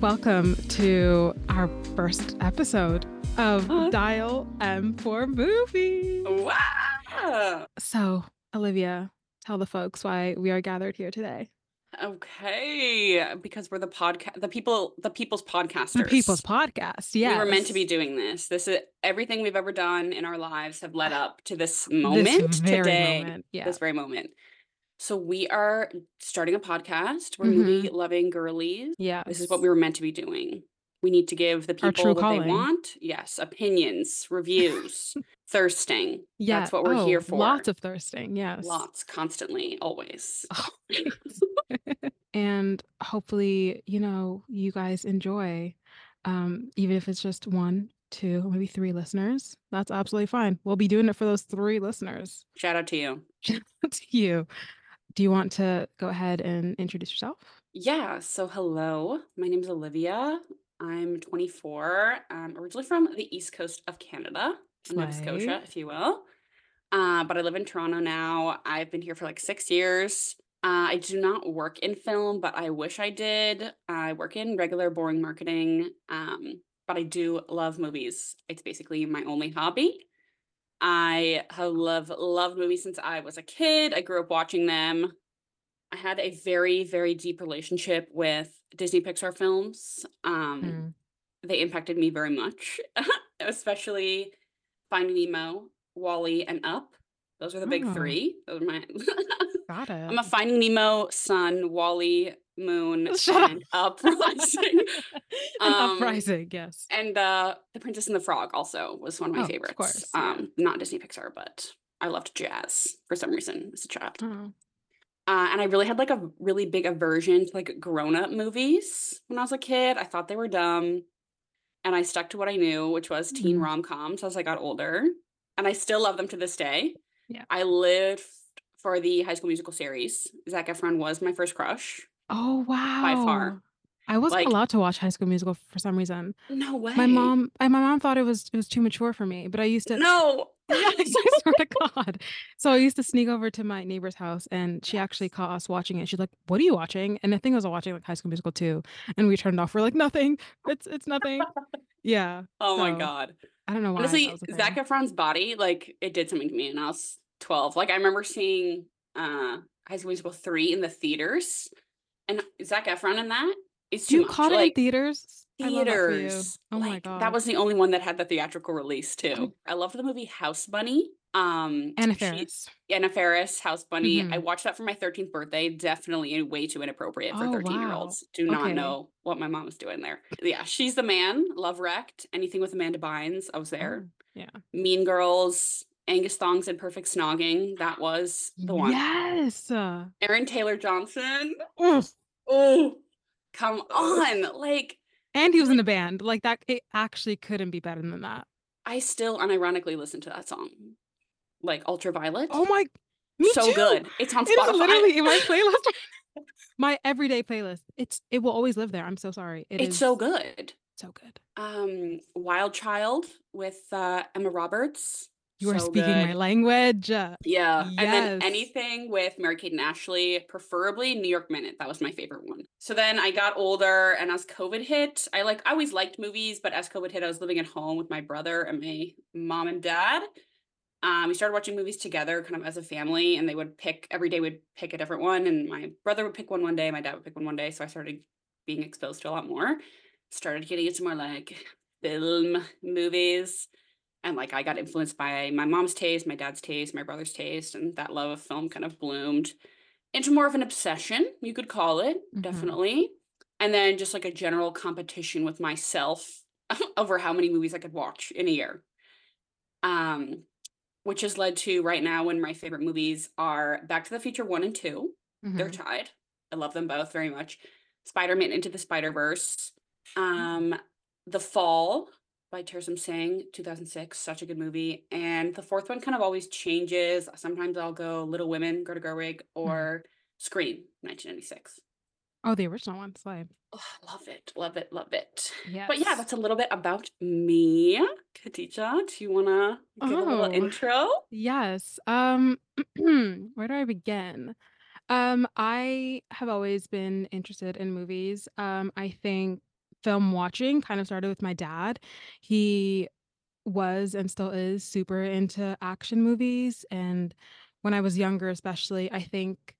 Welcome to our first episode of Uh. Dial M for Movie. Wow. So, Olivia, tell the folks why we are gathered here today. Okay, because we're the podcast, the people, the people's podcasters. The People's Podcast. Yeah, we were meant to be doing this. This is everything we've ever done in our lives have led up to this This moment very today. moment. Yeah. This very moment. So we are starting a podcast. Where We're Mhm. movie loving girlies. yeah. This is what we were meant to be doing. We need to give the people what calling. they want. Yes, opinions, reviews, thirsting. Yeah. That's what we're oh, here for. Lots of thirsting. Yes. Lots, constantly, always. and hopefully, you know, you guys enjoy, um, even if it's just one, two, maybe three listeners. That's absolutely fine. We'll be doing it for those three listeners. Shout out to you. Shout out to you. Do you want to go ahead and introduce yourself? Yeah, so hello. My name is Olivia. I'm 24. I'm originally from the east coast of Canada, Nova. Scotia, if you will. Uh, but I live in Toronto now. I've been here for like six years. Uh, I do not work in film, but I wish I did. I work in regular, boring marketing, um, but I do love movies. It's basically my only hobby. I have love loved movies since I was a kid. I grew up watching them. I had a very, very deep relationship with Disney Pixar films. Um, Mm. They impacted me very much, especially Finding Nemo, WALL-E, and Up. Those are the big Oh. three. Those are my. Got it. I'm a Finding Nemo, Sun, WALL-E, Moon, Shut and Up Rising. An Um, uprising, yes. and uh, The Princess and the Frog also was one of my Oh, of favorites. course. Um, not Disney Pixar, but I loved jazz for some reason as a child. Oh. Uh, and I really had like a really big aversion to like grown up movies when I was a kid. I thought they were dumb. And I stuck to what I knew, which was teen Mhm. rom coms as I got older. And I still love them to this day. Yeah. I lived for the high school musical series. Zac Efron was my first crush. Oh wow. By far. I wasn't Like- allowed to watch High School Musical for some reason. No way. My mom, I, my mom thought it was it was too mature for me, but I used to. No. Yes, I swear to God. So I used to sneak over to my neighbor's house, and she actually caught us watching it. She's like, "What are you watching?" And I think I was watching like High School Musical too, and we turned off. We're like, "Nothing. It's it's nothing." Yeah. oh my God. I don't know why. Honestly, Zac. Efron's body, like, it did something to me and I was 12. Like, I remember seeing uh High School Musical 3 in the theaters, and Zac Efron in that is too You much. caught it in theaters. I love that for you. theaters. Oh my like, God. That was the only one that had the theatrical release, too. Oh. I love the movie House Bunny. Um, Anna she- Faris. Anna Faris, House Bunny. I Mhm. watched that for my 13th birthday. Definitely way too inappropriate for Oh, 13 year olds. Do not Okay. know what my mom was doing there. Yeah, she's the man. Love wrecked. Anything with Amanda Bynes, I was there. Oh, yeah. Mean Girls, Angus Thongs and Perfect Snogging. That was the one. Yes. Aaron Taylor Johnson. Oh, come on. Like, And he was in the band. Like that. It actually couldn't be better than that. I still unironically listen to that song. Like Ultraviolet. Oh my. Me so too. good. It's on It Spotify. is literally in my playlist. my everyday playlist. It's it will always live there. I'm so sorry. It it's is so good. so good. Um, Wild Child with uh, Emma Roberts. You are So speaking my language. Uh, Yeah. And then anything with Mary Kate and Ashley, preferably New York Minute. That was my favorite one. So then I got older and as COVID hit, I like I always liked movies, but as COVID hit, I was living at home with my brother and my mom and dad. Um, we started watching movies together kind of as a family, and they would pick every day would pick a different one. And my brother would pick one one day, my dad would pick one one day. So I started being exposed to a lot more. Started getting into more like film movies and like I got influenced by my mom's taste, my dad's taste, my brother's taste, and that love of film kind of bloomed into more of an obsession, you could call it, Mhm. definitely. And then just like a general competition with myself over how many movies I could watch in a year. Um, which has led to right now when my favorite movies are Back to the Future 1 and 2. They're mhm. tied. I love them both very much. Spider-Man Into the Spider-Verse. Um, The Fall by Tarsem Singh, 2006, such a good movie. And the fourth one kind of always changes. Sometimes I'll go Little Women, Greta Gerwig, or Scream, 1996. Oh, the original one. Slay. Oh, love it, love it, love it. Yes. But yeah, that's a little bit about me. Khadija, do you want to give a little Oh. intro? Yes. Um, where do I begin? Um, I have always been interested in movies. Um, I think film watching kind of started with my dad. He was and still is super into action movies, and when I was younger, especially, I think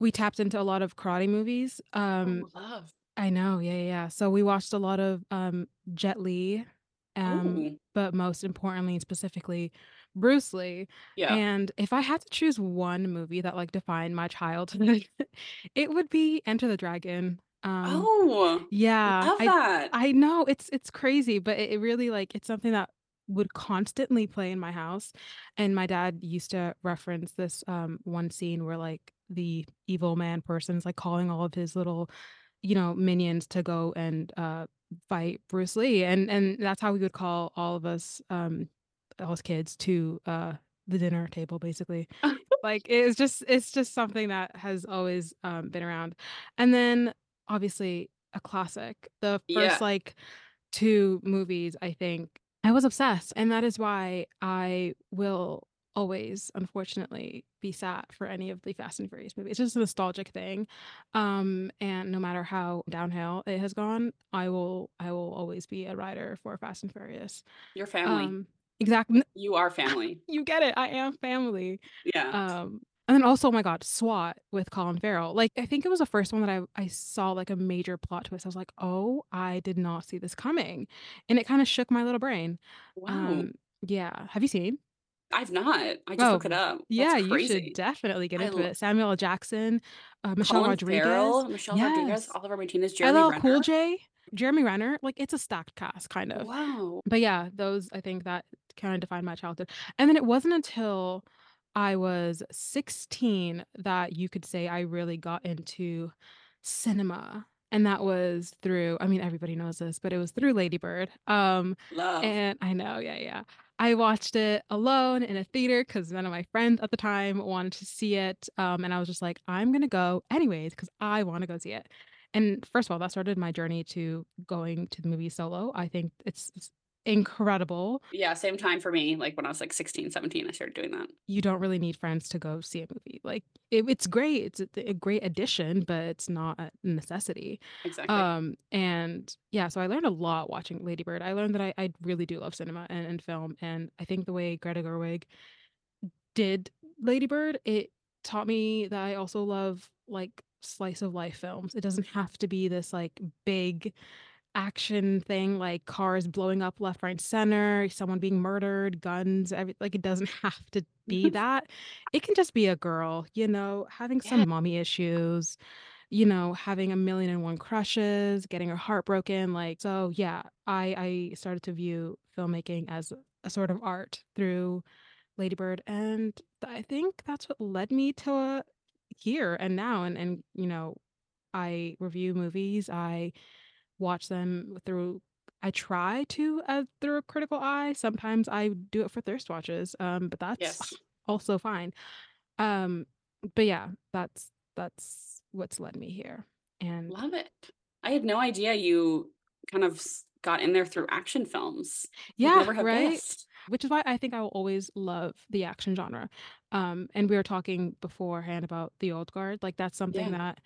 we tapped into a lot of karate movies. Um, Oh, love. I know, yeah, yeah, yeah. So we watched a lot of um, Jet Li, um, Oh, but most importantly specifically Bruce Lee. yeah. And if I had to choose one movie that like defined my childhood, it would be Enter the Dragon. Um, Oh, yeah, love I that. I know it's it's crazy, but it, it really like it's something that would constantly play in my house. And my dad used to reference this um one scene where like the evil man person's like calling all of his little, you know, minions to go and uh fight Bruce Lee. And and that's how we would call all of us um all us kids to uh the dinner table basically. Like, it's just it's just something that has always, um, been around. And then, obviously, a classic. The Yeah, first, like, 2 movies, I think I was obsessed, and that is why I will always, unfortunately, be sad for any of the Fast and Furious movies. It's just a nostalgic thing, um, and no matter how downhill it has gone, I will I will always be a rider for Fast and Furious. your family. Um, exactly. You are family. You get it, I am family. Yeah. Um, and then also, oh my god, SWAT with Colin Farrell. Like, I think it was the first one that I I saw like a major plot twist. I was like, "Oh, I did not see this coming." And it kinda shook my little brain. Wow. Um, yeah. Have you seen? I've not. I just look Oh, it up. That's yeah, you should definitely get into l it. Samuel L. Jackson, uh, Michelle Colin Rodriguez. Farrell, Michelle Rodriguez, Oliver Martinez, Jeremy LL Cool Renner. J, Jeremy Renner. Like, it's a stacked cast, kind of. Wow. But yeah, those I think that kinda defined my childhood. And then it wasn't until I was 16 that you could say I really got into cinema, and that was through I mean, everybody knows this, but it was through Lady Bird. Um, Love. and I know, yeah, yeah. I watched it alone in a theater because none of my friends at the time wanted to see it, um, and I was just like, "I'm gonna go anyways because I wanna go see it." And first of all, that started my journey to going to the movie solo. I think it's incredible. Yeah, same time for me. Like when I was like 16, 17, I started doing that. You don't really need friends to go see a movie. Like, it it's great, it's a a great addition, but it's not a necessity. Exactly. Um, and yeah, so I learned a lot watching Lady Bird. I learned that I I really do love cinema and and film, and I think the way Greta Gerwig did Lady Bird, it taught me that I also love, like, slice of life films. It doesn't have to be this, like, big action thing, like cars blowing up left, right, center, someone being murdered, guns, every like, it doesn't have to be that. It can just be a girl, you know, having Yeah. some mommy issues, you know, having a million and one crushes, getting her heart broken, like so, yeah, I I started to view filmmaking as a sort of art through Lady Bird, and I think that's what led me to, uh, here and now, and and, you know, I review movies, I watch them through I try to, uh, through a critical eye, sometimes I do it for thirst watches, um, but that's Yes. also fine. Um, but yeah, that's that's what's led me here, and Love it. I had no idea you kind of got in there through action films. Yeah, right? guessed. Which is why I think I will always love the action genre. Um, and we were talking beforehand about the old guard. Like that's something Yeah. that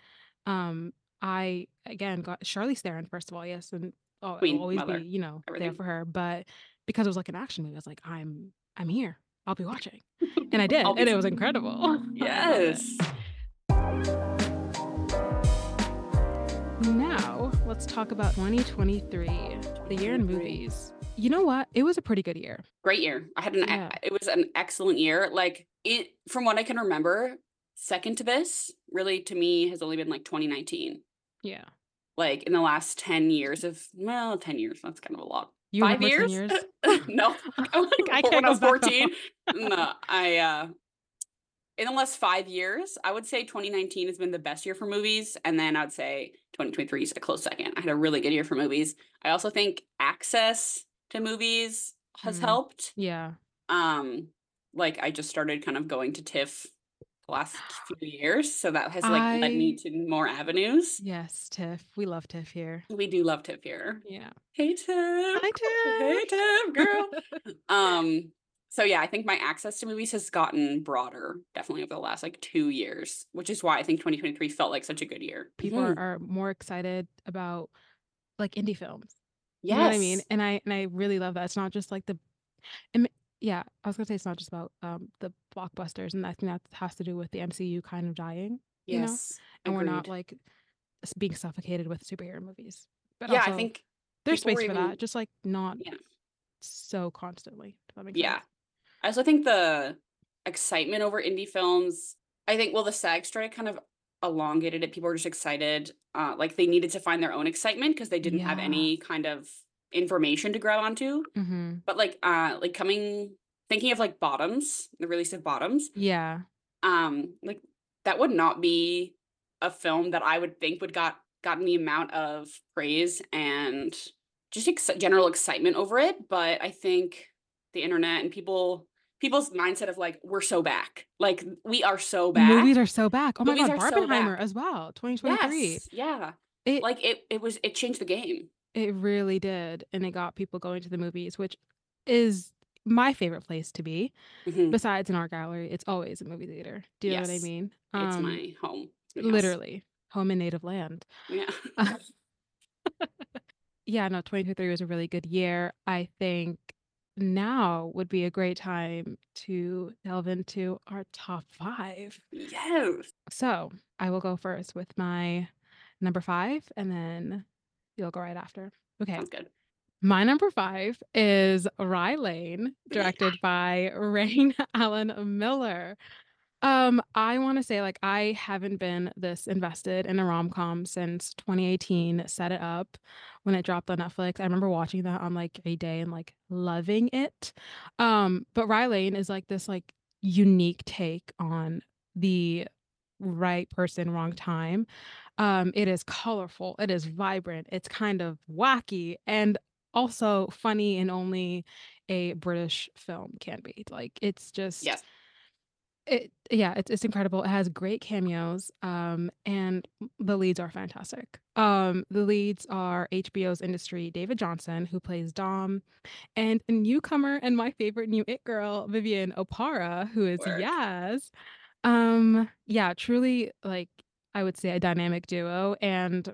um I again got Charlize Theron, first of all, yes, and I'll Queen, always be, you know, there for her. But because it was like an action movie, I was like, I'm I'm here. I'll be watching. And I did, and it was incredible. I love it. Yes. Now, let's talk about 2023, the year in movies. You know what? It was a pretty good year. Great year. I had an Yeah. it was an excellent year. Like it from what I can remember, second to this, really to me has only been like 2019. Yeah. Like in the last 10 years of well, 10 years, that's kind of a lot. You Five years? years? no. I can't when I was 14. no, I uh in the last five years, I would say 2019 has been the best year for movies. And then I'd say 2023 is a close second. I had a really good year for movies. I also think access to movies has Mm. helped. Yeah. Um, like I just started kind of going to TIFF last few years. So that has like led me to more avenues. Yes, Tiff. We love Tiff here. We do love TIFF here. Yeah. Hey Tiff. Hi, Tiff. Hey Tiff. Girl. Um, so yeah, I think my access to movies has gotten broader, definitely over the last like two years, which is why I think 2023 felt like such a good year. People Mhm. are, more excited about like indie films. You know what I mean? And I and I really love that. It's not just like the I yeah, I was gonna say it's not just about, um, the blockbusters, and I think that has to do with the MCU kind of dying, you know? Yes, And we're not, like, being suffocated with superhero movies. But Yeah, I think there's space for even that, just, like, not Yeah. so constantly, if that makes Yeah. sense. I also think the excitement over indie films I think well, the SAG strike kind of elongated it, people were just excited, uh, like, they needed to find their own excitement because they didn't have any kind of information to grab onto. Mhm. But, like, uh, like, coming thinking of, like, Bottoms, the release of Bottoms, Yeah. um, like, that would not be a film that I would think would got gotten the amount of praise and just ex general excitement over it, but I think the internet and people people's mindset of, like, "We're so back." Like, "We are so back." Movies are so back. Oh my Movies god, are so Barbenheimer as well, 2023. Yes, yeah. It Like, it it was it changed the game. It really did, and it got people going to the movies, which is my favorite place to be. Mhm. Besides an art gallery, it's always a movie theater. Do you know what I Yes. mean? It's Um, my home. It's my literally, home and native land. Yeah. Yeah, no, 2023 was a really good year. I think now would be a great time to delve into our top 5. Yes. So, I will go first with my number 5, and then you'll go right after. Okay. Sounds good. My number 5 is Rye Lane, directed by Raine Allen Miller. Um, I wanna say, like, I haven't been this invested in a rom-com since 2018, Set It Up, when it dropped on Netflix. I remember watching that on, like, a day and, like, loving it. Um, but Rye Lane is, like, this, like, unique take on the right person, wrong time. Um, it is colorful, it is vibrant, it's kind of wacky, and also funny and only a British film can be. Like, it's just Yes. it yeah, it's it's incredible. It has great cameos, um, and the leads are fantastic. Um, the leads are HBO's Industry David Jonsson, who plays Dom, and a newcomer and my favorite new it girl, Vivian Oparah, who is Work. Yaz. Um, yeah, truly, like, I would say a dynamic duo, and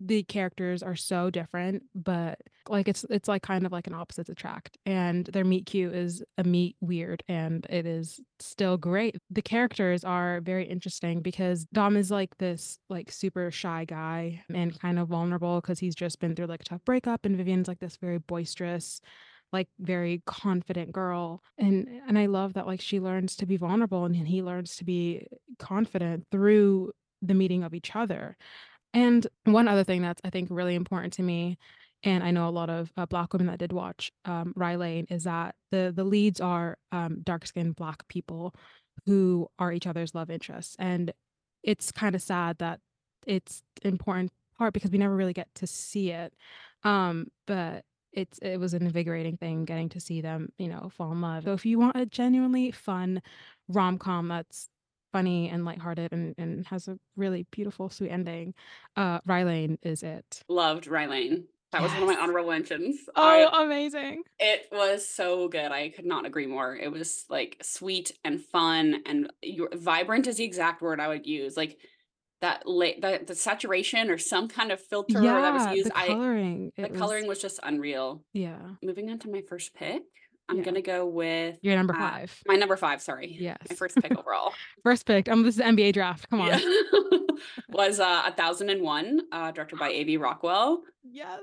the characters are so different, but, like, it's it's, like, kind of like an opposites attract, and their meet cute is a meet weird, and it is still great. The characters are very interesting because Dom is, like, this, like, super shy guy and kind of vulnerable because he's just been through, like, a tough breakup, and Vivian's like, this very boisterous, like, very confident girl, and and I love that, like, she learns to be vulnerable and he learns to be confident through the meeting of each other. And one other thing that's, I think, really important to me, and I know a lot of, uh, Black women that did watch, um, Lane, is that the the leads are, um, dark-skinned Black people who are each other's love interests, and it's kinda sad that it's important part because we never really get to see it. Um, but it's it was an invigorating thing getting to see them, you know, fall in love. So if you want a genuinely fun rom-com that's funny and lighthearted and and has a really beautiful, sweet ending, uh, Rye Lane is it. Loved Rye Lane. That was one of my honorable mentions. Oh, I amazing. it was so good, I could not agree more. It was, like, sweet and fun and your vibrant is the exact word I would use, like, that la the the saturation or some kind of filter that was Yeah, used, the I coloring, the it was coloring was just unreal. Yeah. Moving on to my 1st pick, I'm Yeah. gonna go with, Your number uh 5. my number 5, sorry. Yes. My 1st pick overall. 1st pick, um, this is NBA draft, come Yeah. on. Was, uh, 1001, uh, directed by A.V. Rockwell. Yes.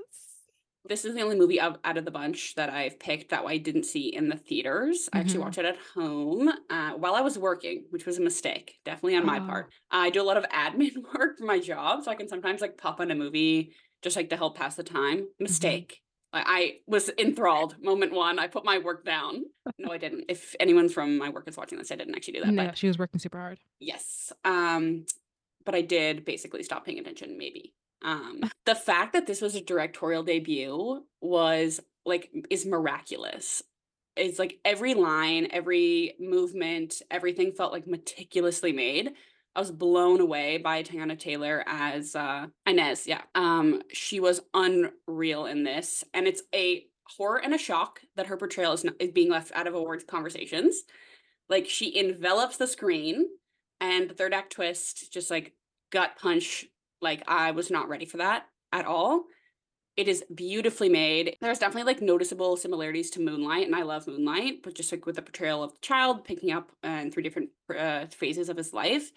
This is the only movie out out of the bunch that I've picked that I didn't see in the theaters. I actually Mhm. watched it at home, uh, while I was working, which was a mistake, definitely on my Oh. part. I do a lot of admin work for my job, so I can sometimes, like, pop on a movie just, like, to help pass the time. Mhm. Mistake. I I was enthralled, moment 1, I put my work down. No, I didn't. If anyone from my work is watching this, I didn't actually do that, No, but she was working super hard. Yes, um, but I did basically stop paying attention, maybe. Um, the fact that this was a directorial debut was, like is miraculous. It's, like, every line, every movement, everything felt, like, meticulously made. I was blown away by Teyana Taylor as, uh, Inez, yeah. Um, she was unreal in this, and it's a horror and a shock that her portrayal is n is being left out of awards conversations. Like, she envelops the screen, and the 3rd act twist, just, like, gut punch, like, I was not ready for that at all. It is beautifully made. There's definitely, like, noticeable similarities to Moonlight, and I love Moonlight, but just, like, with the portrayal of the child picking up, uh, in 3 different, uh, phases of his life.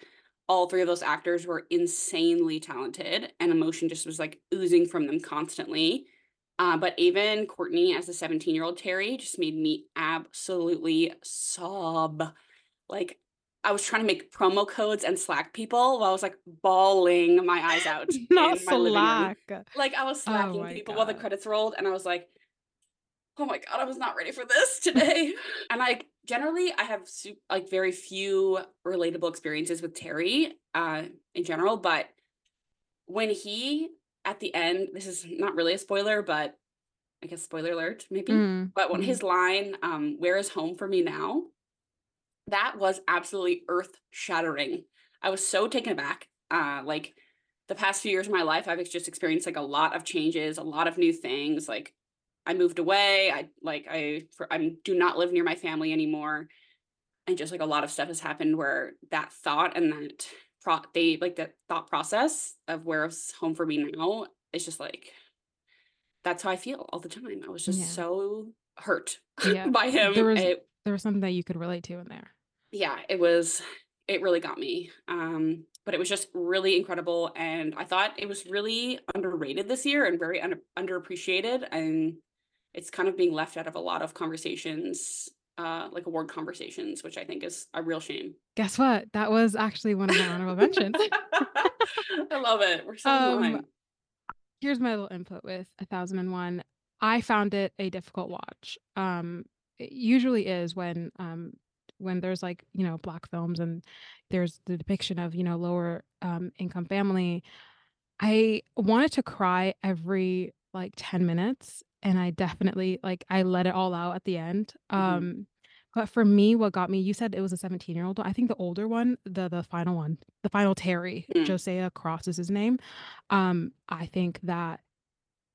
All 3 of those actors were insanely talented, and emotion just was, like, oozing from them constantly. Uh, but even Courtney as the seventeen-year-old Terry just made me absolutely sob. Like, I was trying to make promo codes and Slack people while I was, like, bawling my eyes out Not in my living room. Slack. Like, I was Oh Slacking my people while the credits rolled, and I was like, "Oh my god, I was not ready for this today." And, like, generally, I have like, very few relatable experiences with Terry, uh, in general, but when he at the end this is not really a spoiler, but I guess spoiler alert, maybe? Mm, But when mhm. his line, um, "Where is home for me now?" That was absolutely earth-shattering. I was so taken aback. Uh, like, the past few years of my life, I've just experienced, like, a lot of changes, a lot of new things, like, I moved away, I like, I for I'm do not live near my family anymore, and just, like, a lot of stuff has happened where that thought and that pro they like, that thought process of where is home for me now is just, like that's how I feel all the time. I was just Yeah. so hurt Yeah. by him. was It there was something that you could relate to in there. Yeah, it was it really got me. Um, but it was just really incredible, and I thought it was really underrated this year and very under underappreciated, and it's kind of being left out of a lot of conversations, uh, like award conversations, which I think is a real shame. Guess what? That was actually one of my honorable mentions. I love it. We're so Um, here's my little input with A Thousand and One. I found it a difficult watch. Um, it usually is when, um, when there's, like, you know, Black films and there's the depiction of, you know, lower, um, income family. I wanted to cry every, like, 10 minutes, and I definitely like, I let it all out at the end. Mhm. Um, but for me, what got me you said it was a seventeen-year-old. I think the older one, the the final one, the final Terry, Mm. Josiah Cross is his name. Um, I think that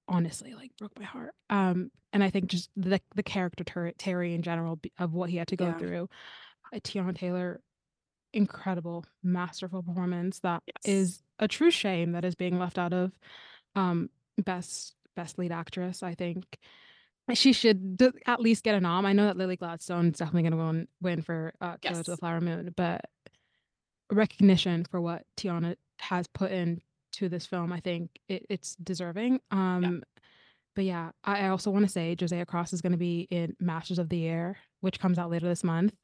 honestly, like, broke my heart. Um, and I think just the the character Ter Terry in general of what he had to go Yeah. through. Uh, Teyana Taylor, incredible, masterful performance that Yes. is a true shame that is being left out of, um, best best lead actress, I think. She should d at least get a nom. I know that Lily Gladstone is definitely gonna win win for, uh, Killers of the Flower Moon, but recognition for what Teyana has put into this film, I think it it's deserving. Yeah. Um, but yeah, I I also wanna say Josiah Cross is gonna be in Masters of the Air, which comes out later this month,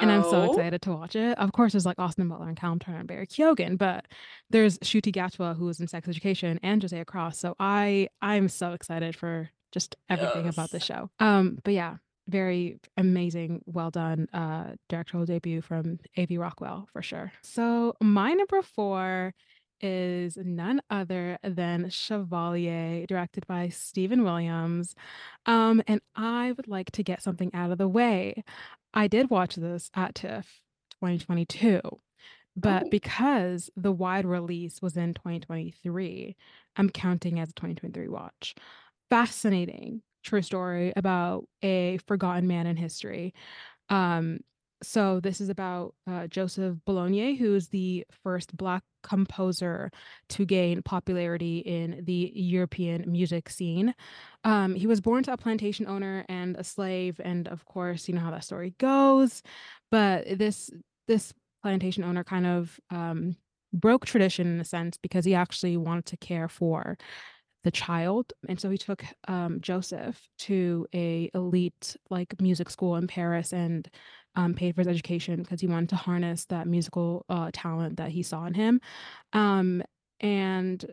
and I'm so Oh? excited to watch it. Of course, there's, like, Austin Butler and Callum Turner and Barry Keoghan, but there's Ncuti Gatwa who is in Sex Education and Josiah Cross, so I I'm so excited for just everything about this Yes. show. Um, but yeah, very amazing, well done, uh, directorial debut from A.V. Rockwell for sure. So my number 4 is none other than Chevalier, directed by Stephen Williams. Um, and I would like to get something out of the way. I did watch this at TIFF 2022, but Oh. because the wide release was in 2023, I'm counting as a 2023 watch. Fascinating true story about a forgotten man in history. Um, so this is about, uh, Joseph Bologna, who is the first Black composer to gain popularity in the European music scene. Um, he was born to a plantation owner and a slave, and of course, you know how that story goes. But this this plantation owner kind of, um, broke tradition in a sense because he actually wanted to care for the child, and so he took, um, Joseph to a elite, like, music school in Paris and, um, paid for his education because he wanted to harness that musical, uh, talent that he saw in him. Um, and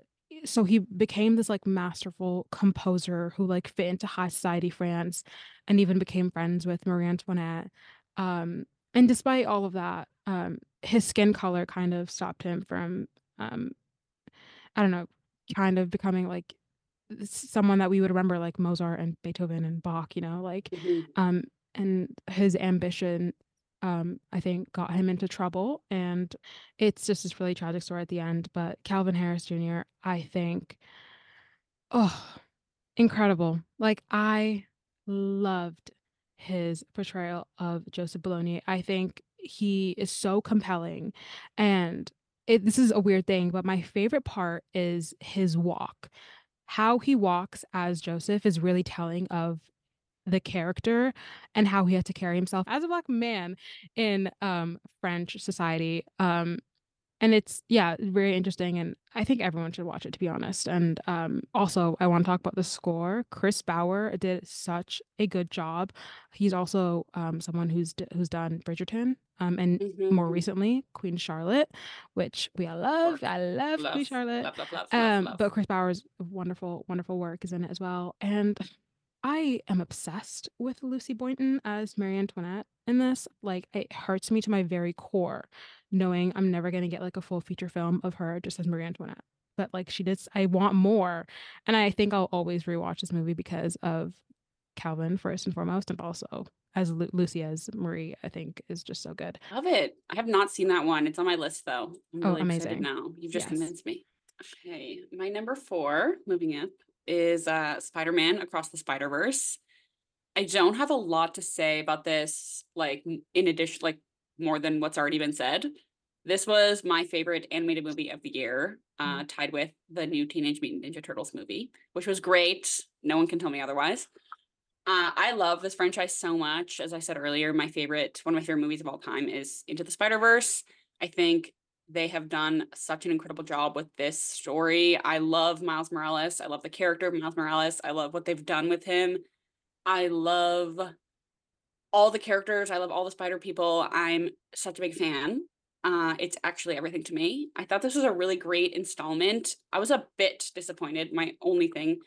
so he became this, like, masterful composer who, like, fit into high society France and even became friends with Marie Antoinette. Um, and despite all of that, um, his skin color kind of stopped him from, um, I don't know, kind of becoming, like, someone that we would remember like Mozart and Beethoven and Bach, you know, like, Mhm. um, and his ambition, um, I think got him into trouble, and it's just this really tragic story at the end, but Kelvin Harrison Jr., I think oh, incredible. Like, I loved his portrayal of Joseph Bologna. I think he is so compelling, and it this is a weird thing, but my favorite part is his walk. how he walks as Joseph is really telling of the character and how he had to carry himself as a Black man in, um, French society, um, and it's yeah, very interesting, and I think everyone should watch it, to be honest, and, um, also, I wanna talk about the score. Kris Bowers did such a good job. He's also, um, someone who's d who's done Bridgerton, um, and more Mhm. recently, Queen Charlotte, which we all love. I love Queen Charlotte. love, love, love, love, Um, love. but Kris Bowers's wonderful, wonderful work is in it as well, and I am obsessed with Lucy Boynton as Marie Antoinette in this. Like, it hurts me to my very core knowing I'm never gonna get, like, a full feature film of her just as Marie Antoinette. But, like, she did I want more, and I think I'll always rewatch this movie because of Kelvin first and foremost, and also as Lu Lucy as Marie, I think is just so good. Love it. I have not seen that one. It's on my list, though. I'm Oh, really excited amazing. now. You've just Yes. convinced me. Okay, my number 4, moving up, is, uh, Spider-Man: Across the Spider-Verse. I don't have a lot to say about this, like, in addition like, more than what's already been said. This was my favorite animated movie of the year, uh, Mm. tied with the new Teenage Mutant Ninja Turtles movie, which was great. No one can tell me otherwise. Uh, I love this franchise so much. As I said earlier, my favorite one of my favorite movies of all time is Into the Spider-Verse. I think they have done such an incredible job with this story. I love Miles Morales. I love the character of Miles Morales. I love what they've done with him. I love all the characters. I love all the spider people. I'm such a big fan. Uh, it's actually everything to me. I thought this was a really great installment. I was a bit disappointed. My only thing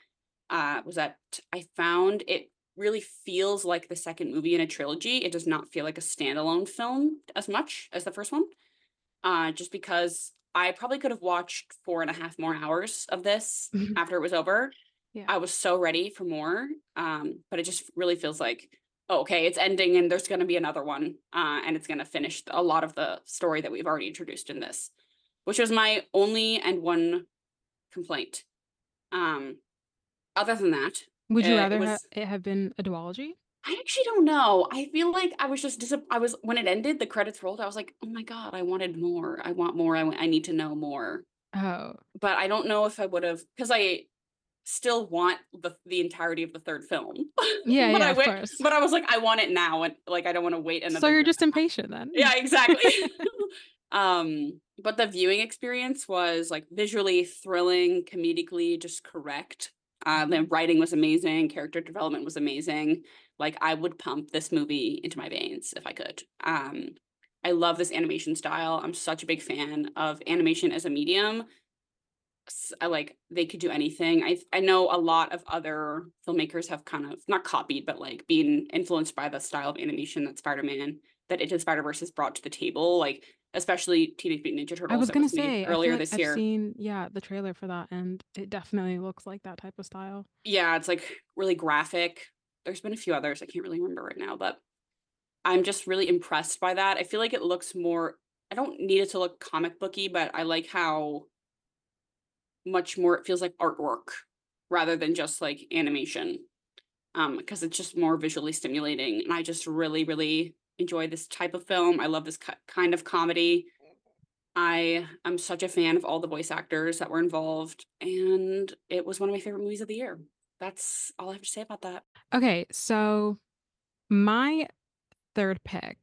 uh, was that I found it really feels like the second movie in a trilogy. It does not feel like a standalone film as much as the first one. Uh, just because I probably could have watched four and a half more hours of this after it was over. Yeah. I was so ready for more. Um, but it just really feels like, oh, okay, it's ending and there's going to be another one. Uh, and it's going to finish a lot of the story that we've already introduced in this, which was my only and one complaint. Um, other than that, Would you rather ha was it have been a duology? I actually don't know. I feel like I was just disap I was when it ended, the credits rolled, I was like, "Oh my god, I wanted more. I want more. I w I need to know more." Oh. But I don't know if I would have because I still want the the entirety of the 3rd film. Yeah, But yeah, I of course. but I was like, "I want it now," and, like, I don't wanna wait So you're just impatient then. Yeah, exactly. Um, but the viewing experience was, like, visually thrilling, comedically just correct. Uh, the writing was amazing, character development was amazing. Like, I would pump this movie into my veins if I could. Um, I love this animation style. I'm such a big fan of animation as a medium. I like they could do anything. I I know a lot of other filmmakers have kind of not copied, but, like, been influenced by the style of animation that Spider-Man that Into the Spider-Verse has brought to the table, like, especially Teenage Mutant Ninja Turtles. I was gonna say, earlier like this I've year. seen, yeah, the trailer for that, and it definitely looks like that type of style. Yeah, it's, like, really graphic. There's been a few others, I can't really remember right now, but I'm just really impressed by that. I feel like it looks more I don't need it to look comic booky, but I like how much more it feels like artwork rather than just, like, animation. um because it's just more visually stimulating, and I just really, really enjoy this type of film. I love this ki kind of comedy. I am such a fan of all the voice actors that were involved, and it was one of my favorite movies of the year. That's all I have to say about that. Okay, so my 3rd pick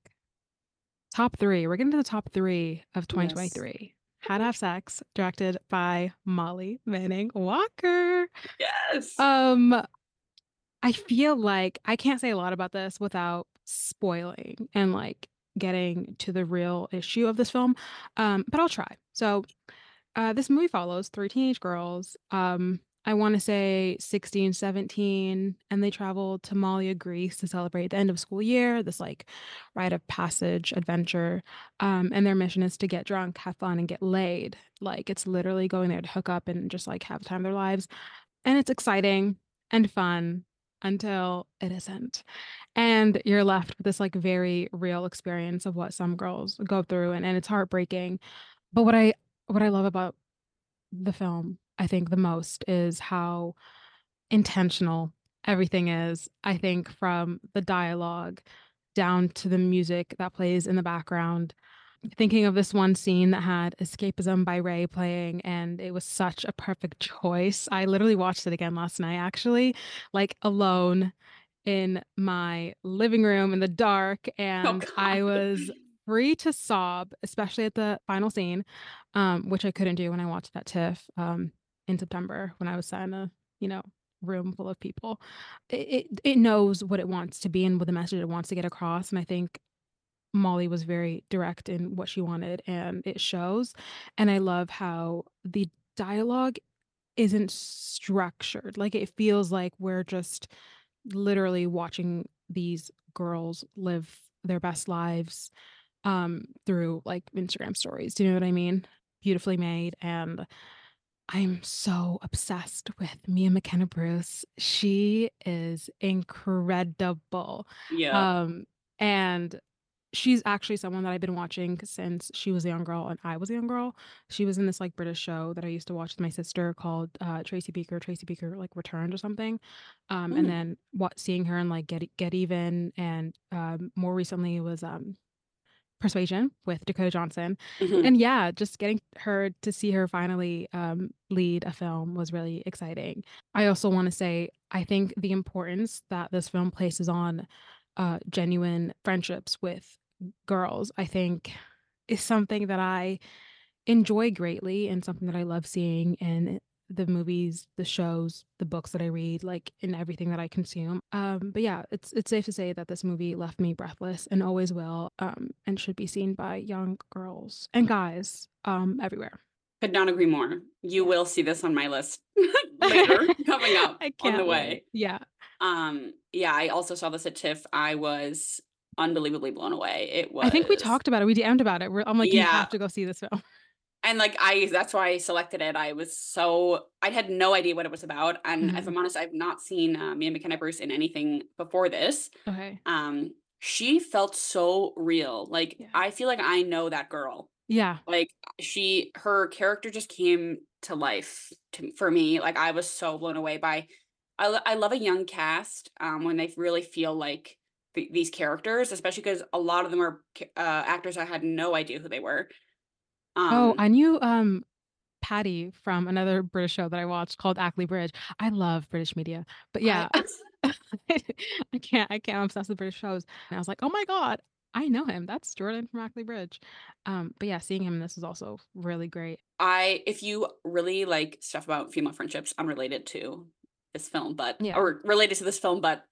top 3, we're getting to the top 3 of Yes. 2023. How to Have Sex, directed by Molly Manning Walker. Yes! Um, I feel like I can't say a lot about this without spoiling and, like, getting to the real issue of this film, um, but I'll try. So, uh, this movie follows 3 teenage girls, um, I wanna say 16, 17, and they travel to Malia, Greece to celebrate the end of school year, this, like, rite of passage adventure, um, and their mission is to get drunk, have fun, and get laid. Like, it's literally going there to hook up and just, like, have the time of their lives, and it's exciting and fun until it isn't, and you're left with this, like, very real experience of what some girls go through, and and it's heartbreaking. But what I what I love about the film, I think the most, is how intentional everything is. I think from the dialogue down to the music that plays in the background. Thinking of this one scene that had "Escapism" by RAYE playing, and it was such a perfect choice. I literally watched it again last night, actually, like, alone in my living room in the dark, Oh and god. I was free to sob, especially at the final scene, um, which I couldn't do when I watched that TIFF, um, in September when I was in a, you know, room full of people. It it it knows what it wants to be and what the message it wants to get across, and I think Molly was very direct in what she wanted, and it shows, and I love how the dialogue isn't structured, like, it feels like we're just literally watching these girls live their best lives, um, through, like, Instagram stories, do you know what I mean? Beautifully made, and I'm so obsessed with Mia McKenna Bruce. She is incredible, Yep. um, and she's actually someone that I've been watching since she was a young girl and I was a young girl. She was in this, like, British show that I used to watch with my sister called, uh, Tracy Beaker Tracy Beaker, like, Returned or something, um, and Mm. then what seeing her in, like, Get Get Even and, um, more recently was, um, Persuasion with Dakota Johnson, Mhm. and yeah, just getting her to see her finally, um, lead a film was really exciting. I also wanna say, I think the importance that this film places on, uh, genuine friendships with girls, I think, is something that I enjoy greatly and something that I love seeing in the movies, the shows, the books that I read, like, in everything that I consume, um, but yeah, it's it's safe to say that this movie left me breathless and always will, um, and should be seen by young girls and guys, um, everywhere. Could not agree more. You will see this on my list later, coming up on the can't wait. way. Yeah. Um, yeah, I also saw this at TIFF. I was unbelievably blown away. It was. I think we talked about it, we DM'd about it. We're I'm like, yeah. "You have to go see this film." And, like, I that's why I selected it. I was so I had no idea what it was about, and if Mhm. I'm honest, I've not seen, uh, Mia McKenna Bruce in anything before this. Okay. Um, she felt so real, like, Yeah. I feel like I know that girl. Yeah. Like, she her character just came to life to for me, like, I was so blown away by I I love a young cast, um, when they really feel like th these characters, especially because a lot of them are uh, actors I had no idea who they were. Oh, Um I knew, um, Paddy from another British show that I watched called Ackley Bridge. I love British media, but yeah, I can't I can't, I'm obsessed with British shows, and I was like, "Oh my god, I know him, that's Jordan from Ackley Bridge." Um, but yeah, seeing him in this is also really great. I if you really like stuff about female friendships I'm related to this film, but Yeah. or related to this film, but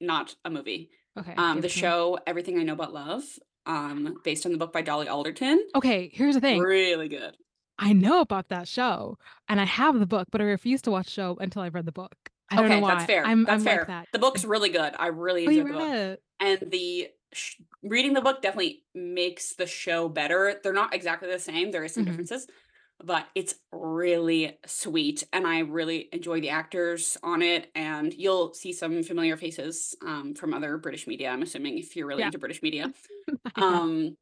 not a movie, Okay, um, the show Everything I Know About Love, um, based on the book by Dolly Alderton, Okay, here's the thing really good. I know about that show, and I have the book, but I refuse to watch the show until I've read the book. I don't know Okay, that's why. fair, I'm that's I'm like fair. that. The book's really good. I really Oh, enjoyed the book, it? and the sh reading the book definitely makes the show better. They're not exactly the same, there is some Mhm. differences, but it's really sweet, and I really enjoy the actors on it, and you'll see some familiar faces, um, from other British media, I'm assuming, if you're really Yeah. into British media. Um,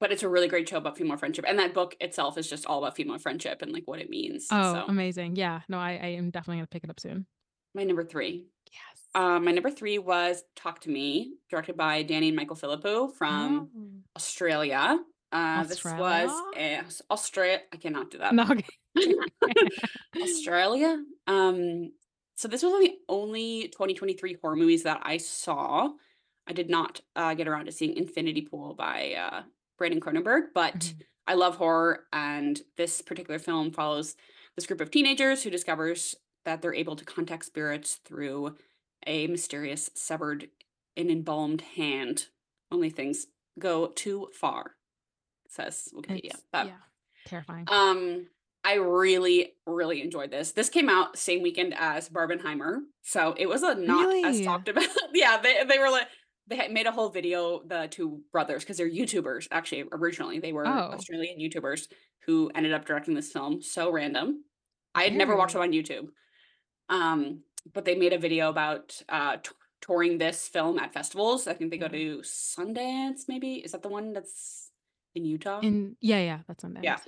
but it's a really great show about female friendship, and that book itself is just all about female friendship and, like, what it means, Oh, so amazing. Yeah, no, I I am definitely gonna pick it up soon. My number 3. Yes. Um, my number 3 was Talk to Me, directed by danny and Michael Philippou from Oh. Australia. Uh, this was Australia? I cannot do that. No, okay. Australia? Um, so this was one of the only 2023 horror movies that I saw. I did not, uh, get around to seeing Infinity Pool by, uh, Brandon Cronenberg, but Mhm. I love horror, and this particular film follows this group of teenagers who discovers that they're able to contact spirits through a mysterious severed and embalmed hand. Only things go too far, says Wikipedia, It's but yeah, terrifying. um, I really, really enjoyed this. This came out same weekend as Barbenheimer, so it was a not as talked about Yeah, they they were like they had made a whole video, the 2 brothers because they're YouTubers, actually, originally, they were Oh. Australian YouTubers who ended up directing this film, so random. I had never watched them on YouTube, um, but they made a video about, uh, tou touring this film at festivals. I think they go to Sundance, maybe? Is that the one that's in Utah? In yeah, yeah, that's Yeah. Sundance.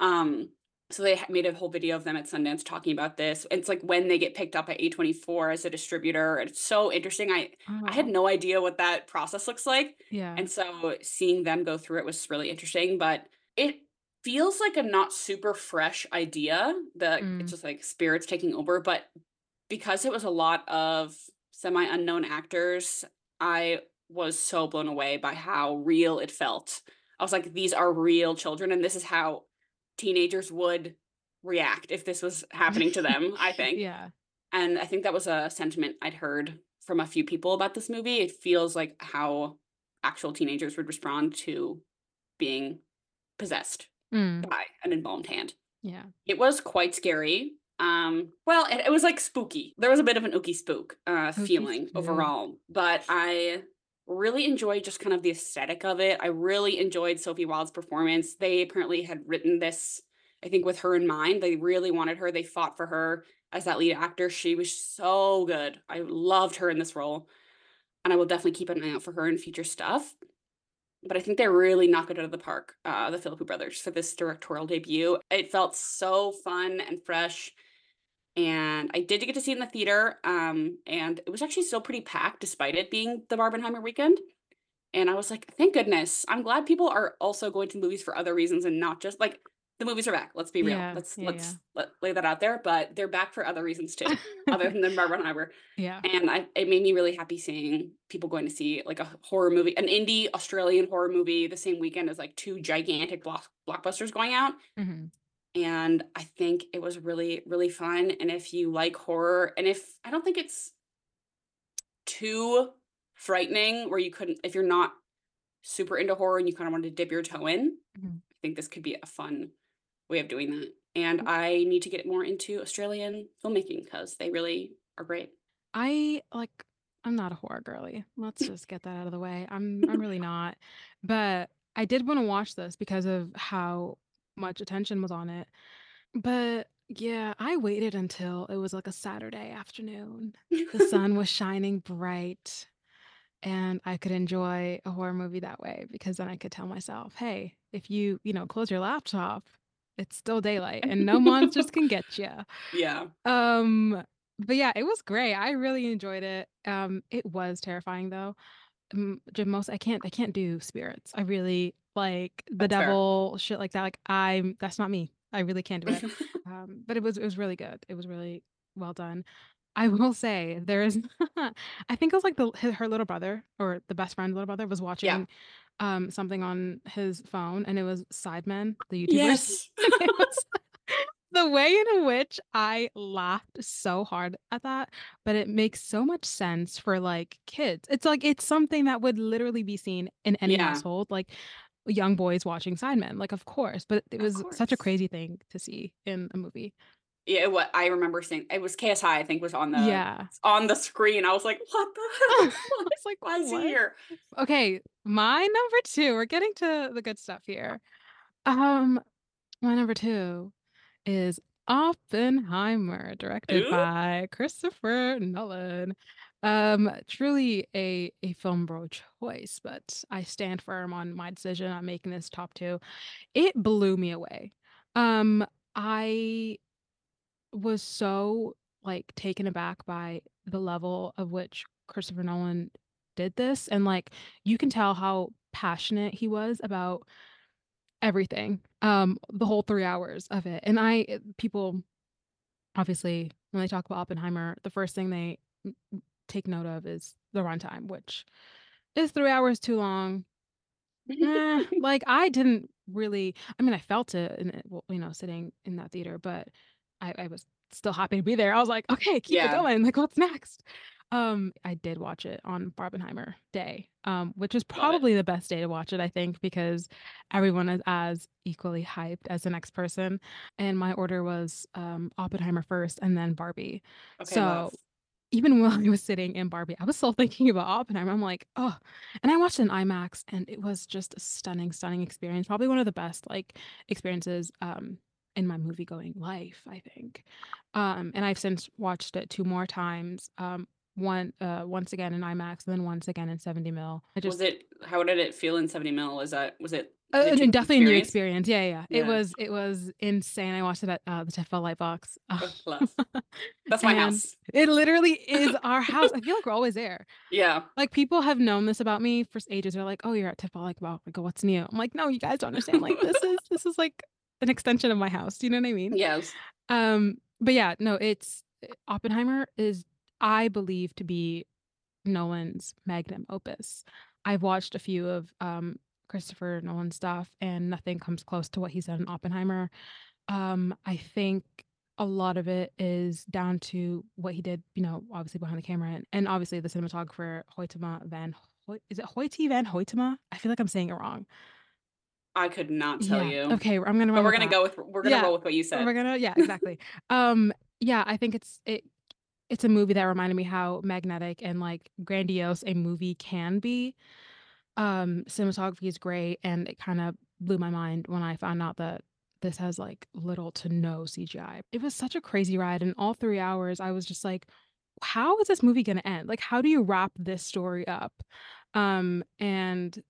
Um, So they made a whole video of them at Sundance talking about this. It's like when they get picked up at A24 as a distributor, it's so interesting. I I had Oh. no idea what that process looks like, Yeah. and so seeing them go through it was really interesting, but it feels like a not super fresh idea that it's Mm. just like spirits taking over, but because it was a lot of semi-unknown actors, I was so blown away by how real it felt. I was like, "These are real children, and this is how teenagers would react if this was happening to them," I think. Yeah. And I think that was a sentiment I'd heard from a few people about this movie. It feels like how actual teenagers would respond to being possessed Mm. by an embalmed hand. Yeah. It was quite scary. Um, well, it, it was like spooky. There was a bit of an ooky spook uh, feeling spook. overall, but I really enjoyed just kind of the aesthetic of it. I really enjoyed Sophie Wilde's performance. They apparently had written this, I think, with her in mind. They really wanted her. They fought for her as that lead actor. She was so good. I loved her in this role, and I will definitely keep an eye out for her in future stuff. But I think they really knocked it out of the park, uh, the Philippou brothers, for this directorial debut. It felt so fun and fresh and I did get to see it in the theater, um, and it was actually still pretty packed despite it being the Barbenheimer weekend. And I was like, "Thank goodness. I'm glad people are also going to movies for other reasons and not just like the movies are back. Let's be real. Yeah. Let's Yeah. let's let lay that out there, but they're back for other reasons too, other than the Barbenheimer. Yeah. And I it made me really happy seeing people going to see like a horror movie, an indie Australian horror movie the same weekend as like two gigantic block blockbusters going out Mhm. And I think it was really, really fun. And if you like horror, and if I don't think it's too frightening, where you couldn't, if you're not super into horror and you kind of want to dip your toe in, Mhm. I think this could be a fun way of doing that. And I need to get more into Australian filmmaking because they really are great. I like I'm not a horror girly. Let's just get that out of the way. I'm I'm really not. But I did want to watch this because of how much attention was on it. But yeah, I waited until it was like a Saturday afternoon. The sun was shining bright and I could enjoy a horror movie that way because then I could tell myself, "Hey, if you, you know, close your laptop, it's still daylight and no monsters can get you." yeah. Um, but yeah, it was great. I really enjoyed it. Um, it was terrifying though. Um, most I can't I can't do spirits. I really like the That's fair. devil shit like that. Like I'm that's not me. I really can't do it. Um, but it was it was really good. It was really well done. I will say there is I think it was like the her little brother or the best friend's little brother was yeah. watching um something on his phone and it was Sidemen, the YouTubers. Yes. And it was the way in which I laughed so hard at that, but it makes so much sense for like kids. It's like it's something that would literally be seen in any yeah. household, like young boys watching Sidemen, like of course, but it was such a crazy thing to see in a movie. Yeah, what I remember seeing it was KSI, I think, was on the Yeah. on the screen. I was like, "What the I hell? What? was like, Why is he here?" Okay, my number two. We're getting to the good stuff here. Um, my number two is Oppenheimer, directed Ooh. by Christopher Nolan. Um, truly a a film bro choice, but I stand firm on my decision on making this top two. It blew me away. Um, I was so like taken aback by the level of which Christopher Nolan did this, and like you can tell how passionate he was about everything. Um, the whole three hours of it, and I eh, people obviously when they talk about Oppenheimer, the first thing they m- m- take note of is the runtime, which is three hours too long. Eh, like I didn't really. I mean, I felt it, in you know, sitting in that theater, but I, I was still happy to be there. I was like, okay, keep it going. Like, what's next? Um, I did watch it on Barbenheimer Day, um, which is probably the best day to watch it, I think, because everyone is as equally hyped as the next person. And my order was um Oppenheimer first and then Barbie. Okay, So love. even while I was sitting in Barbie, I was still thinking about Oppenheimer. I'm like, oh, and I watched it in IMAX, and it was just a stunning, stunning experience. Probably one of the best like experiences um in my movie going life, I think. Um, and I've since watched it two more times. Um, one uh once again in IMAX and then once again in 70 mil. I Was it how did it feel in 70 mil? Is that was it uh, did and you definitely a new experience? experience. Yeah, yeah. yeah. It was it was insane. I watched it at uh, the TIFF Bell Lightbox. Love. That's my house. it literally is our house. I feel like we're always there. Yeah. Like people have known this about me for ages. They're like, "Oh, you're at TIFF Bell Lightbox. Like, what's new?" I'm like, "No, you guys don't understand. Like, this is this is like an extension of my house. Do you know what I mean?" Yes. Um, but yeah, no, it's eh, Oppenheimer is I believe to be Nolan's magnum opus. I've watched a few of um Christopher Nolan stuff and nothing comes close to what he's done in Oppenheimer. Um, I think a lot of it is down to what he did, you know, obviously behind the camera and, and obviously the cinematographer Hoytema van Hoy- is it Hoyte van Hoytema? I feel like I'm saying it wrong. I could not tell Yeah. you. Okay, I'm gonna But we're gonna that. go with we're gonna Yeah. roll with what you said. We're gonna yeah, exactly. um yeah, I think it's it it's a movie that reminded me how magnetic and like grandiose a movie can be. Um cinematography is great and it kind of blew my mind when I found out that this has like little to no CGI. It was such a crazy ride and all 3 hours I was just like how is this movie going to end? Like how do you wrap this story up? Um and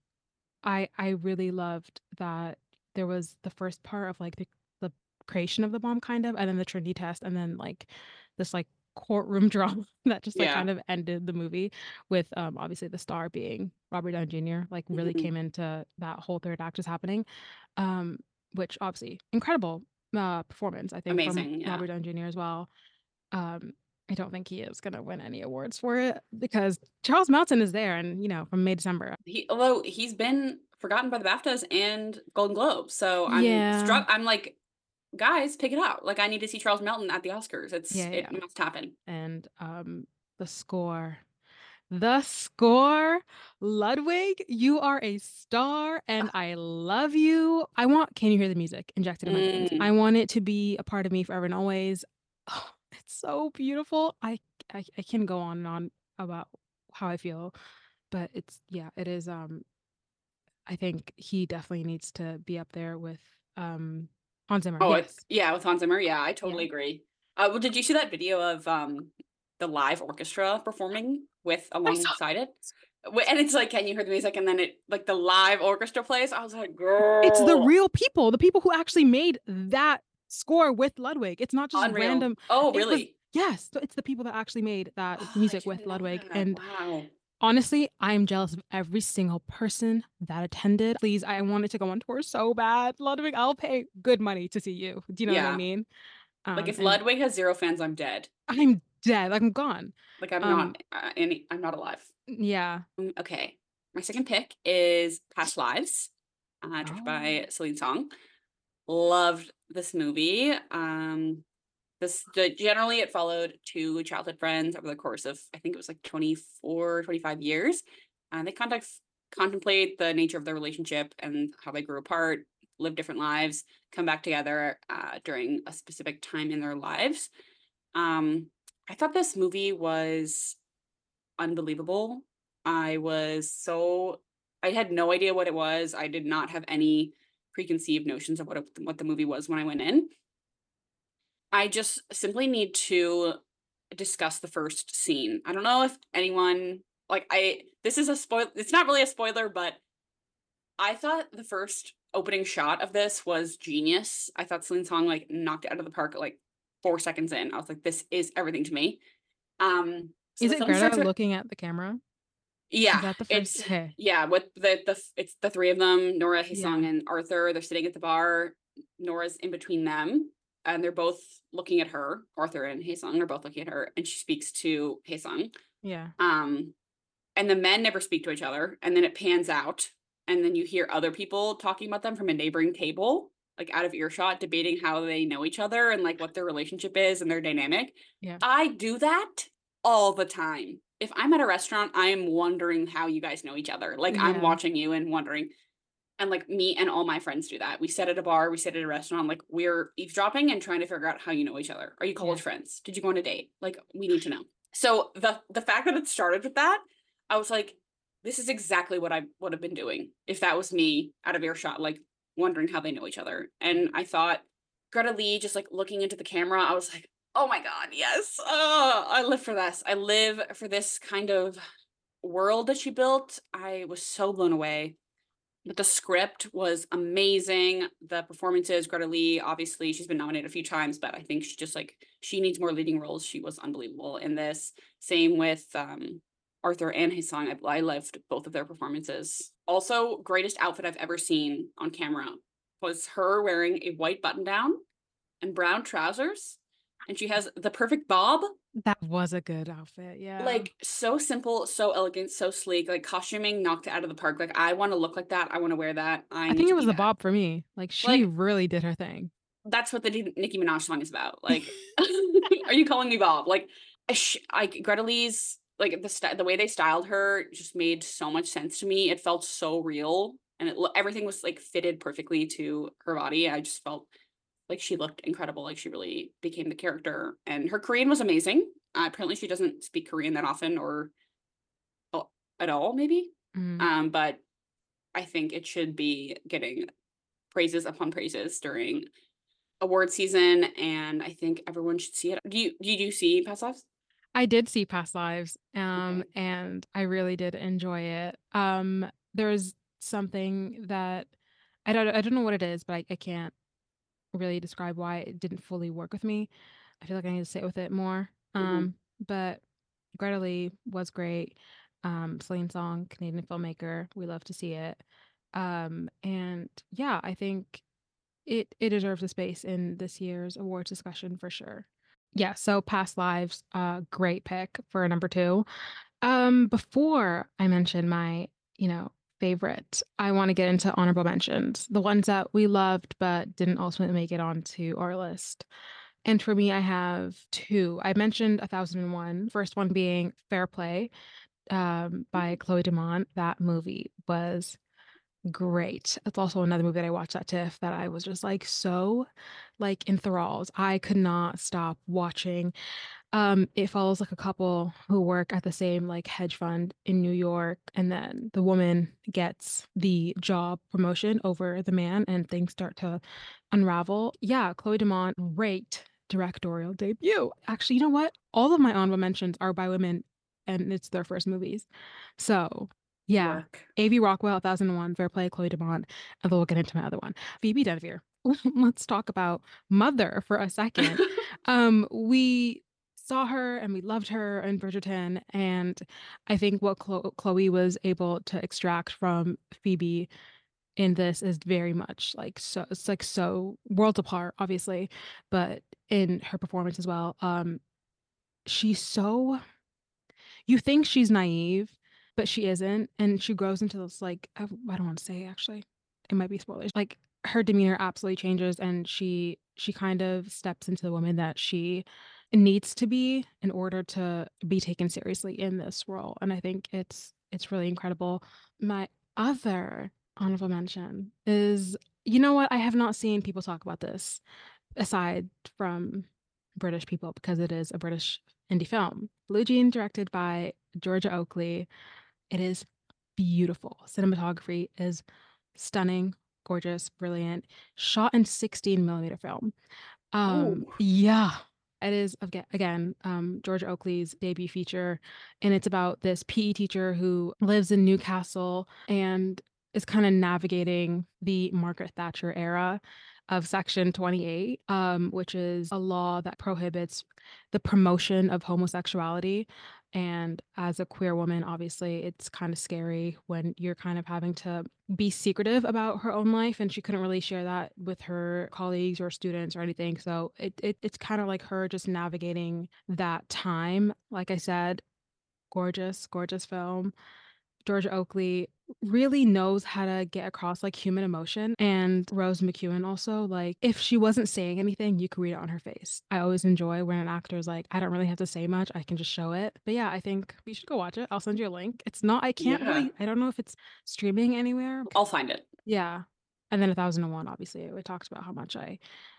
I I really loved that there was the first part of like the the creation of the bomb kind of and then the Trinity test and then like this like courtroom drama that just like Yeah. kind of ended the movie with um obviously the star being Robert Downey Jr. like really Mhm. came into that whole third act is happening. Um which obviously incredible uh performance I think Amazing, from yeah. Robert Downey Jr. as well. Um I don't think he is going to win any awards for it because Charles Melton is there and you know from May December He although he's been forgotten by the BAFTAs and Golden Globes. So I'm Yeah. struck I'm like, guys, pick it out. Like I need to see Charles Melton at the Oscars. It's Yeah, it yeah. must happen. and um the score the score ludwig you are a star and i love you i want can you hear the music injected in my veins Mm. i want it to be a part of me forever and always oh, it's so beautiful I, I i can go on and on about how i feel but it's yeah it is um i think he definitely needs to be up there with um hans zimmer Oh, yes yeah, with Hans Zimmer. Yeah, I totally agree. Uh, well, did you see that video of um the live orchestra performing with alongside it? And it's like, can you hear the music? And then it like the live orchestra plays. I was like, girl, it's the real people, the people who actually made that score with Ludwig. It's not just unreal. random. Oh, was- really? Yes, so it's the people that actually made that Oh, music with Ludwig. that. And wow. Honestly, I'm jealous of every single person that attended. Please, I wanted to go on tour so bad. Ludwig, I'll pay good money to see you. Do you know what I mean? Like Um, if and Ludwig has zero fans, I'm dead. I'm dead. Like I'm gone. Like I'm Um, not uh, any. I'm not alive. Yeah. Mm, Okay, my second pick is Past Lives, uh, directed Oh. by Celine Song. Loved this movie. Um, this the, generally it followed two childhood friends over the course of I think it was like 24, 25 years. And they contact contemplate the nature of their relationship and how they grew apart, live different lives, come back together uh, during a specific time in their lives. Um, I thought this movie was unbelievable. I was so I had no idea what it was. I did not have any preconceived notions of what what the movie was when I went in. I just simply need to discuss the first scene. I don't know if anyone like I this is a spoil it's not really a spoiler, but I thought the first opening shot of this was genius. I thought Celine Song like knocked it out of the park like four seconds in. I was like, this is everything to me. Um so Is it Greta with- looking at the camera? yeah, Is that the it's yeah, with the the it's the three of them, Nora, Haesung, Yeah. and Arthur. They're sitting at the bar. Nora's in between them, and they're both looking at her. Arthur and Haesung are both looking at her, and she speaks to Haesung. Yeah. Um, and the men never speak to each other, and then it pans out, and then you hear other people talking about them from a neighboring table, like out of earshot, debating how they know each other and like what their relationship is and their dynamic. Yeah. I do that all the time. If I'm at a restaurant, I am wondering how you guys know each other. Like I'm watching you and wondering. And like me and all my friends do that. We sit at a bar, we sit at a restaurant, like we're eavesdropping and trying to figure out how you know each other. Are you college friends? Did you go on a date? Like we need to know. So the the fact that it started with that, I was like, this is exactly what I would have been doing if that was me out of earshot, like wondering how they know each other. And I thought Greta Lee just like looking into the camera, I was like, Oh my god, yes. Oh, I live for this. I live for this kind of world that she built. I was so blown away. But the script was amazing. The performances, Greta Lee, obviously, she's been nominated a few times, but I think she just like she needs more leading roles. She was unbelievable in this. Same with um Arthur and Haesung. I, I loved both of their performances. Also, greatest outfit I've ever seen on camera was her wearing a white button down and brown trousers. And she has the perfect bob That was a good outfit, yeah. like so simple, so elegant, so sleek, like costuming knocked it out of the park. Like I want to look like that. I want to wear that. I I think it was the that. bob for me. Like, she Like really did her thing. that's what the Ni- Nicki Minaj song is about. Like, are you calling me Bob? Like, I Greta Lee's like the st- the way they styled her just made so much sense to me. It felt so real, and it everything was like fitted perfectly to her body. I just felt like she looked incredible. Like she really became the character, and her Korean was amazing. Uh, apparently, she doesn't speak Korean that often or oh, at all, maybe. Mm. Um, but I think it should be getting praises upon praises during award season, and I think everyone should see it. Do you do you see Past Lives? I did see Past Lives, um, Okay. and I really did enjoy it. Um, there's something that I don't I don't know what it is, but I, I can't really describe why it didn't fully work with me. I feel like I need to sit with it more. hmm Um, but Greta Lee was great. Um, Celine Song, Canadian filmmaker. We love to see it. Um, and yeah, I think it it deserves a space in this year's awards discussion for sure. Yeah, so Past Lives, uh, great pick for number two. Um, before I mention my, you know, favorite, I want to get into honorable mentions, the ones that we loved but didn't ultimately make it onto our list. And for me, I have two. I mentioned A Thousand and One. First one being Fair Play, um, by Chloe Domont. That movie was great. It's also another movie that I watched at TIFF that I was just like so like enthralled. I could not stop watching. Um, it follows like a couple who work at the same like hedge fund in New York, and then the woman gets the job promotion over the man, and things start to unravel. Yeah, Chloe Domont, great directorial debut. Actually, you know what? All of my honorable mentions are by women, and it's their first movies. So yeah. A.V. Rockwell, 1001, Fair Play, Chloe Domont, and then we'll get into my other one. Phoebe Dynevor. Let's talk about Mother for a second. Um, we saw her and we loved her in Bridgerton, and I think what Chloe was able to extract from Phoebe in this is very much like so it's like so worlds apart, obviously, but in her performance as well. Um, she's so you think she's naive, but she isn't, and she grows into this like I, I don't want to say actually, it might be spoilers. Like her demeanor absolutely changes, and she she kind of steps into the woman that she needs to be in order to be taken seriously in this role. And I think it's it's really incredible. My other honorable mention is you know what I have not seen people talk about this aside from British people because it is a British indie film. Blue Jean, directed by Georgia Oakley. It is beautiful. Cinematography is stunning, gorgeous, brilliant. Shot in 16 millimeter film. Um, oh, yeah, it is again um, Georgia Oakley's debut feature, and it's about this PE teacher who lives in Newcastle and is kind of navigating the Margaret Thatcher era of Section 28, um, which is a law that prohibits the promotion of homosexuality. And as a queer woman, obviously, it's kind of scary when you're kind of having to be secretive about her own life, and she couldn't really share that with her colleagues or students or anything. So it, it it's kind of like her just navigating that time. Like I said, gorgeous, gorgeous film. Georgia Oakley really knows how to get across like human emotion. And Rose McEwen also, like, if she wasn't saying anything, you could read it on her face. I always enjoy when an actor's like, I don't really have to say much, I can just show it. But yeah, I think you should go watch it. I'll send you a link. It's not, I can't yeah. really, I don't know if it's streaming anywhere. I'll find it. Yeah. And then a thousand and one, obviously. We talked about how much I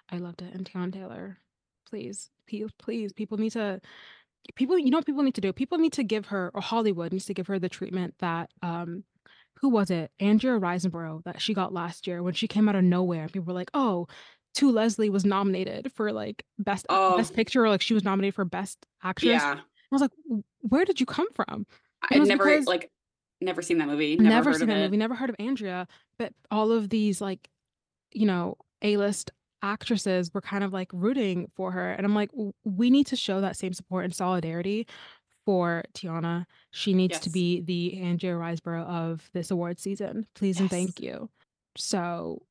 I loved it. And Teyana Taylor, please, please, please, people need to people you know what people need to do people need to give her or hollywood needs to give her the treatment that um who was it andrea riseborough that she got last year when she came out of nowhere people were like oh To Leslie was nominated for, like, best Oh. best picture, or, like, she was nominated for best actress. Yeah. I was like, where did you come from?" I'd never, because like never seen that movie, never Never seen that it. movie, never heard of Andrea, but all of these, like, you know, A-list actresses were kind of, like, rooting for her, and I'm like, we need to show that same support and solidarity for Teyana. She needs to be the Andrea Riseborough of this award season. Please and thank you." So,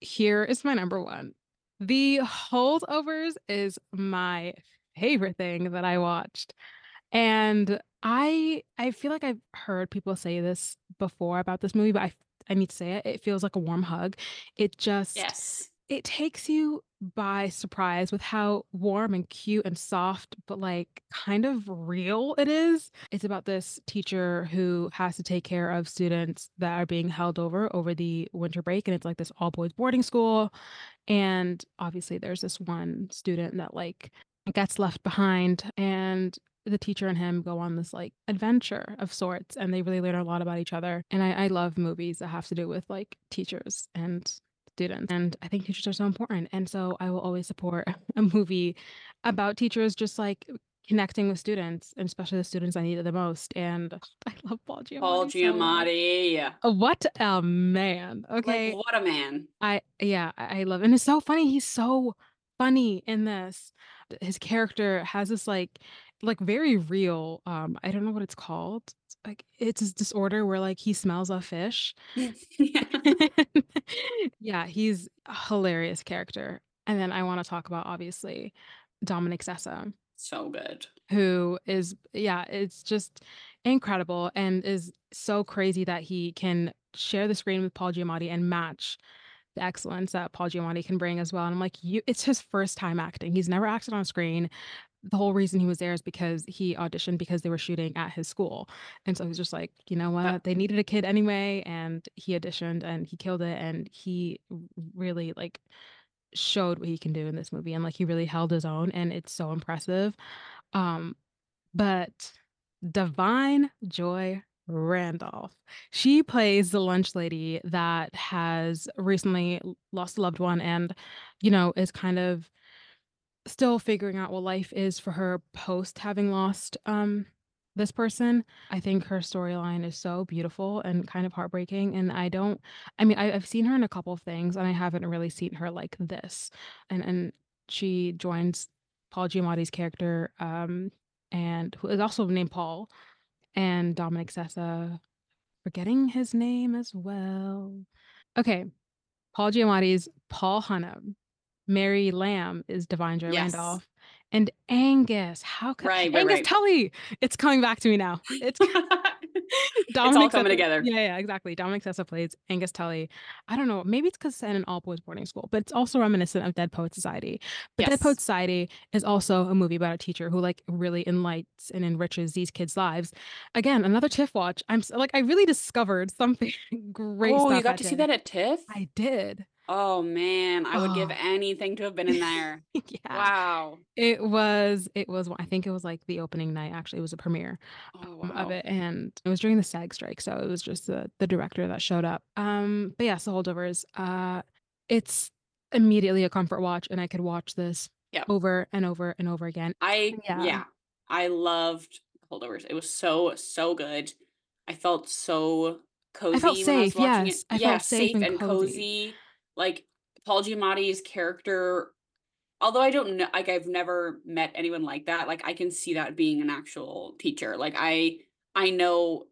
here is my number 1. The Holdovers is my favorite thing that I watched, and I I feel like I've heard people say this before about this movie, but I I need to say it, it feels like a warm hug. It just Yes. It takes you by surprise with how warm and cute and soft, but, like, kind of real it is. It's about this teacher who has to take care of students that are being held over, over the winter break, and it's, like, this all-boys boarding school, and, obviously, there's this one student that, like, gets left behind, and the teacher and him go on this, like, adventure of sorts, and they really learn a lot about each other, and I I love movies that have to do with, like, teachers and students, and I think teachers are so important, and so I will always support a movie about teachers just, like, connecting with students, and especially the students I need the most, and I love Paul Paul Giamatti so. Giamatti. Uh, what a man, Like, okay? what a man. I yeah, I love and it's so funny, he's so funny in this. His character has this, like like, very real, um, I don't know what it's called. It's like it's this disorder where, like, he smells a fish. Yeah. Yeah, he's a hilarious character, and then I wanna talk about, obviously, Dominic Sessa So good. who is yeah, it's just incredible and is so crazy that he can share the screen with Paul Giamatti and match the excellence that Paul Giamatti can bring as well, and I'm like, "You" it's his first time acting, he's never acted on screen. The whole reason he was there is because he auditioned because they were shooting at his school, and so he's just like, "You know what? They needed a kid anyway," and he auditioned, and he killed it, and he really, like, showed what he can do in this movie, and, like, he really held his own, and it's so impressive. Um, but Da'Vine Joy Randolph, she plays the lunch lady that has recently lost a loved one and, you know, is kind of still figuring out what life is for her post having lost, um, this person. I think her storyline is so beautiful and kind of heartbreaking, and I don't I mean, I I've seen her in a couple of things, and I haven't really seen her like this, and and she joins Paul Giamatti's character, um, and who is also named Paul, and Dominic Sessa forgetting his name as well. Okay, Paul Giamatti's Paul Hunham, Mary Lamb is Da'Vine Joy Yes. Randolph, and Angus, how co Right, right, Angus right. Tully! It's coming back to me now. It's It's all coming Sessa together. yeah, yeah, exactly, Dominic Sessa plays Angus Tully. I don't know, maybe it's 'cause it's in an all-boys boarding school, but it's also reminiscent of Dead Poets Society. But Dead Yes. Poets Society is also a movie about a teacher who, like, really enlightens and enriches these kids' lives. Again, another TIFF watch. I'm like, I really discovered something great Oh, you got to see that at TIFF? I did. Oh, man, I would give Oh. anything to have been in there. Yeah. Wow. It was it was I think it was, like, the opening night, actually, it was a premiere, Oh, um, of it, and it was during the SAG strike, so it was just the the director that showed up. Um, but, yes, The Holdovers, uh, it's immediately a comfort watch, and I could watch this Yep. over and over and over again. I Yeah. yeah, I loved Holdovers. It was so, so good. I felt so felt cozy I was safe, it yes. I Yeah, felt safe safe and and cozy. cozy. Like, Paul Giamatti's character although I don't know, like, I've never met anyone like that, like, I can see that being an actual teacher. Like, I I know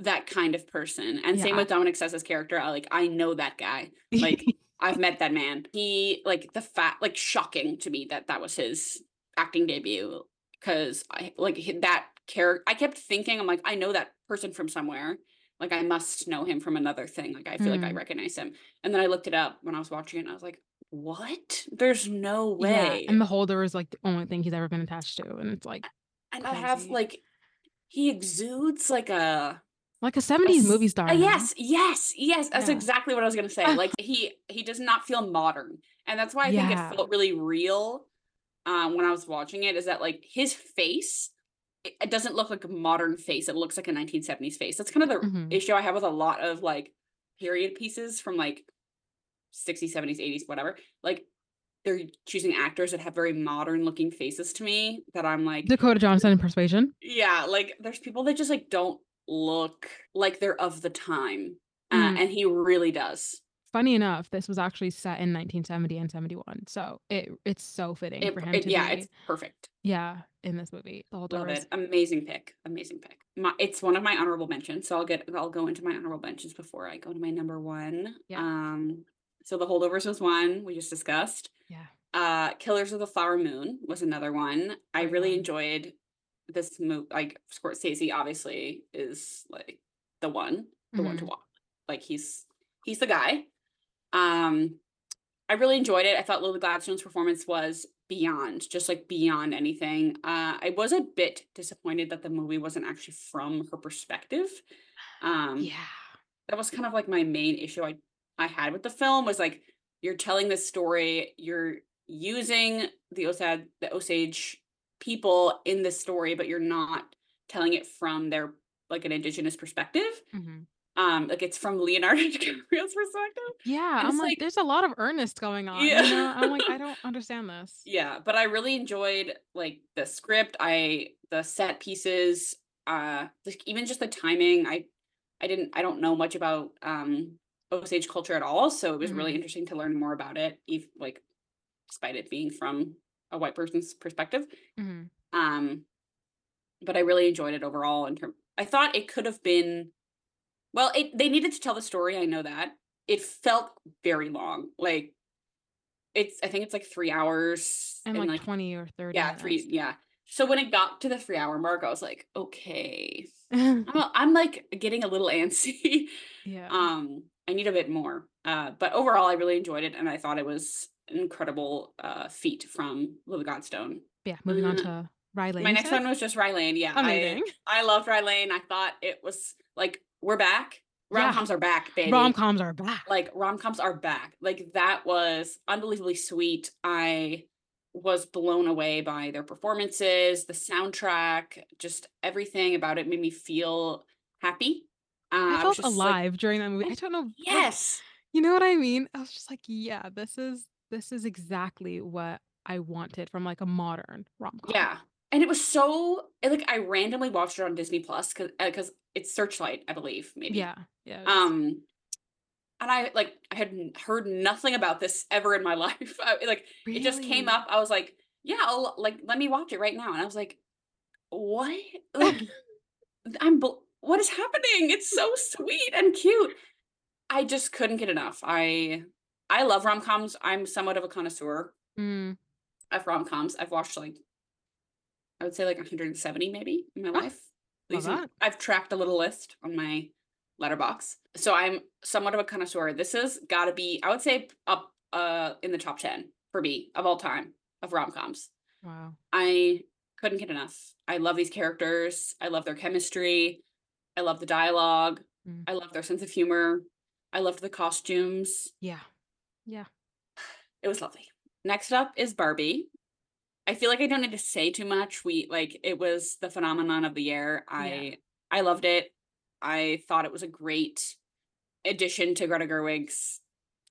that kind of person, and same with Dominic Sessa's character, I, like I know that guy. Like, I've met that man. He like, the fa like, shocking to me that that was his acting debut because I like, that character. I kept thinking, I'm like, "I know that person from somewhere. Like, I must know him from another thing." Like, I feel like I Mm. recognize him, and then I looked it up when I was watching it, and I was like, "What? There's no Yeah, way." and The holder is, like, the only thing he's ever been attached to, and it's, like, A and I have, like he exudes like a Like a a '70s movie star, know? yes, yes, yes, that's Yeah. exactly what I was gonna say. Like, he he does not feel modern, and that's why I think it felt really real, um, when I was watching it, is that, like, his face, it doesn't look like a modern face, it looks like a 1970s face. That's kind of the Mhm. issue I have with a lot of, like, period pieces from, like, '60s, '70s, '80s, whatever. Like, they're choosing actors that have very modern looking faces to me that I'm like Dakota Johnson in Persuasion. Yeah, like there's people that just like don't look like they're of the time. Uh, Mm. and he really does. Funny enough, this was actually set in 1970 and 71, so it it's so fitting It, for him it- to yeah, be it's perfect. yeah, in this movie. The Love Holdovers. it. Amazing pick. Amazing pick. My, it's one of my honorable mentions. So I'll get I'll go into my honorable mentions before I go to my number one. Yeah. Um so the holdovers was one we just discussed. Yeah. Uh Killers of the Flower Moon was another one. I really enjoyed this movie. Like Scorsese obviously is like the one, the one to Mhm. watch. Like he's he's the guy. Um I really enjoyed it. I thought Lily Gladstone's performance was beyond, just like beyond anything. Uh, I was a bit disappointed that the movie wasn't actually from her perspective. Um, Yeah. that was kind of like my main issue I I had with the film was like you're telling this story, you're using the Osage the Osage people in this story, but you're not telling it from their like an indigenous perspective. Mhm. Um, like it's from Leonardo DiCaprio's perspective. Yeah, And I'm like, like- there's a lot of Ernest going on. Yeah. You know, I'm like, I don't understand this. Yeah, but I really enjoyed like the script, I the set pieces, uh like even just the timing. I I didn't I don't know much about um Osage culture at all, so it was really Mhm. interesting to learn more about it, ev- like despite it being from a white person's perspective. Mhm. Um but I really enjoyed it overall in term I thought it could have been well, it they needed to tell the story, I know that. It felt very long. Like it's I think it's like 3 hours And like, 20 or 30 yeah, three. Yeah. So when it got to the three hour mark, I was like, okay, I'm, I'm like getting a little antsy. yeah. um, I need a bit more. Uh, but overall, I really enjoyed it, and I thought it was an incredible uh feat from Lily Gladstone. yeah, moving on uh, to Riley. My next one was just Rye Lane. Yeah, I, amazing. I loved Rye Lane. I thought it was like we're back. Yeah. Rom coms are back, baby. Rom coms are back. like rom coms are back. Like that was unbelievably sweet. I was blown away by their performances, the soundtrack, just everything about it made me feel happy. Uh, I felt just like, alive during that movie. I don't know. like, yes, you know what I mean? I was just like, yeah, this is this is exactly what I wanted from like a modern rom com. yeah. And it was so like I randomly watched it on Disney Plus because because it's Searchlight, I believe, maybe. Yeah. Yeah. Um, and I like I had heard nothing about this ever in my life. I, like it just came up. I was like, yeah, I'll like let me watch it right now. And I was like, what? Like I'm bl- what is happening? It's so sweet and cute. I just couldn't get enough. I I love rom-coms. I'm somewhat of a connoisseur Mm, of rom-coms. I've watched like I would say like 170 maybe in my Oh, life. Love These are- I've tracked a little list on my Letterboxd. So I'm somewhat of a connoisseur. This has got to be I would say up uh in the top 10 for me of all time of rom-coms. wow. I couldn't get enough. I love these characters. I love their chemistry. I love the dialogue. Mm. I love their sense of humor. I loved the costumes. Yeah. Yeah. It was lovely. Next up is Barbie. I feel like I don't need to say too much. We like it was the phenomenon of the year. I I loved it. I thought it was a great addition to Greta Gerwig's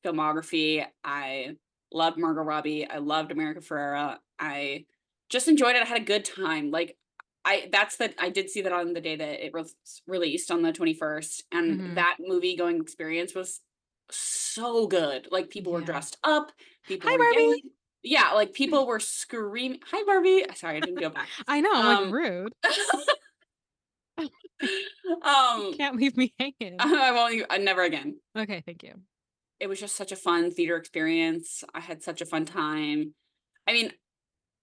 filmography. I loved Margot Robbie. I loved America Ferrera. I just enjoyed it. I had a good time. Like I that's that I did see that on the day that it was released on the 21st and Mhm. that movie going experience was so good. Like people were dressed up, people Hi, were Barbie. yelling. Yeah, like people were screaming, "Hi Barbie." Sorry, I didn't go back. I know. I'm Um, like rude. um Can't leave me hanging. I won't u- uh, never again. Okay. Thank you. It was just such a fun theater experience. I had such a fun time. I mean,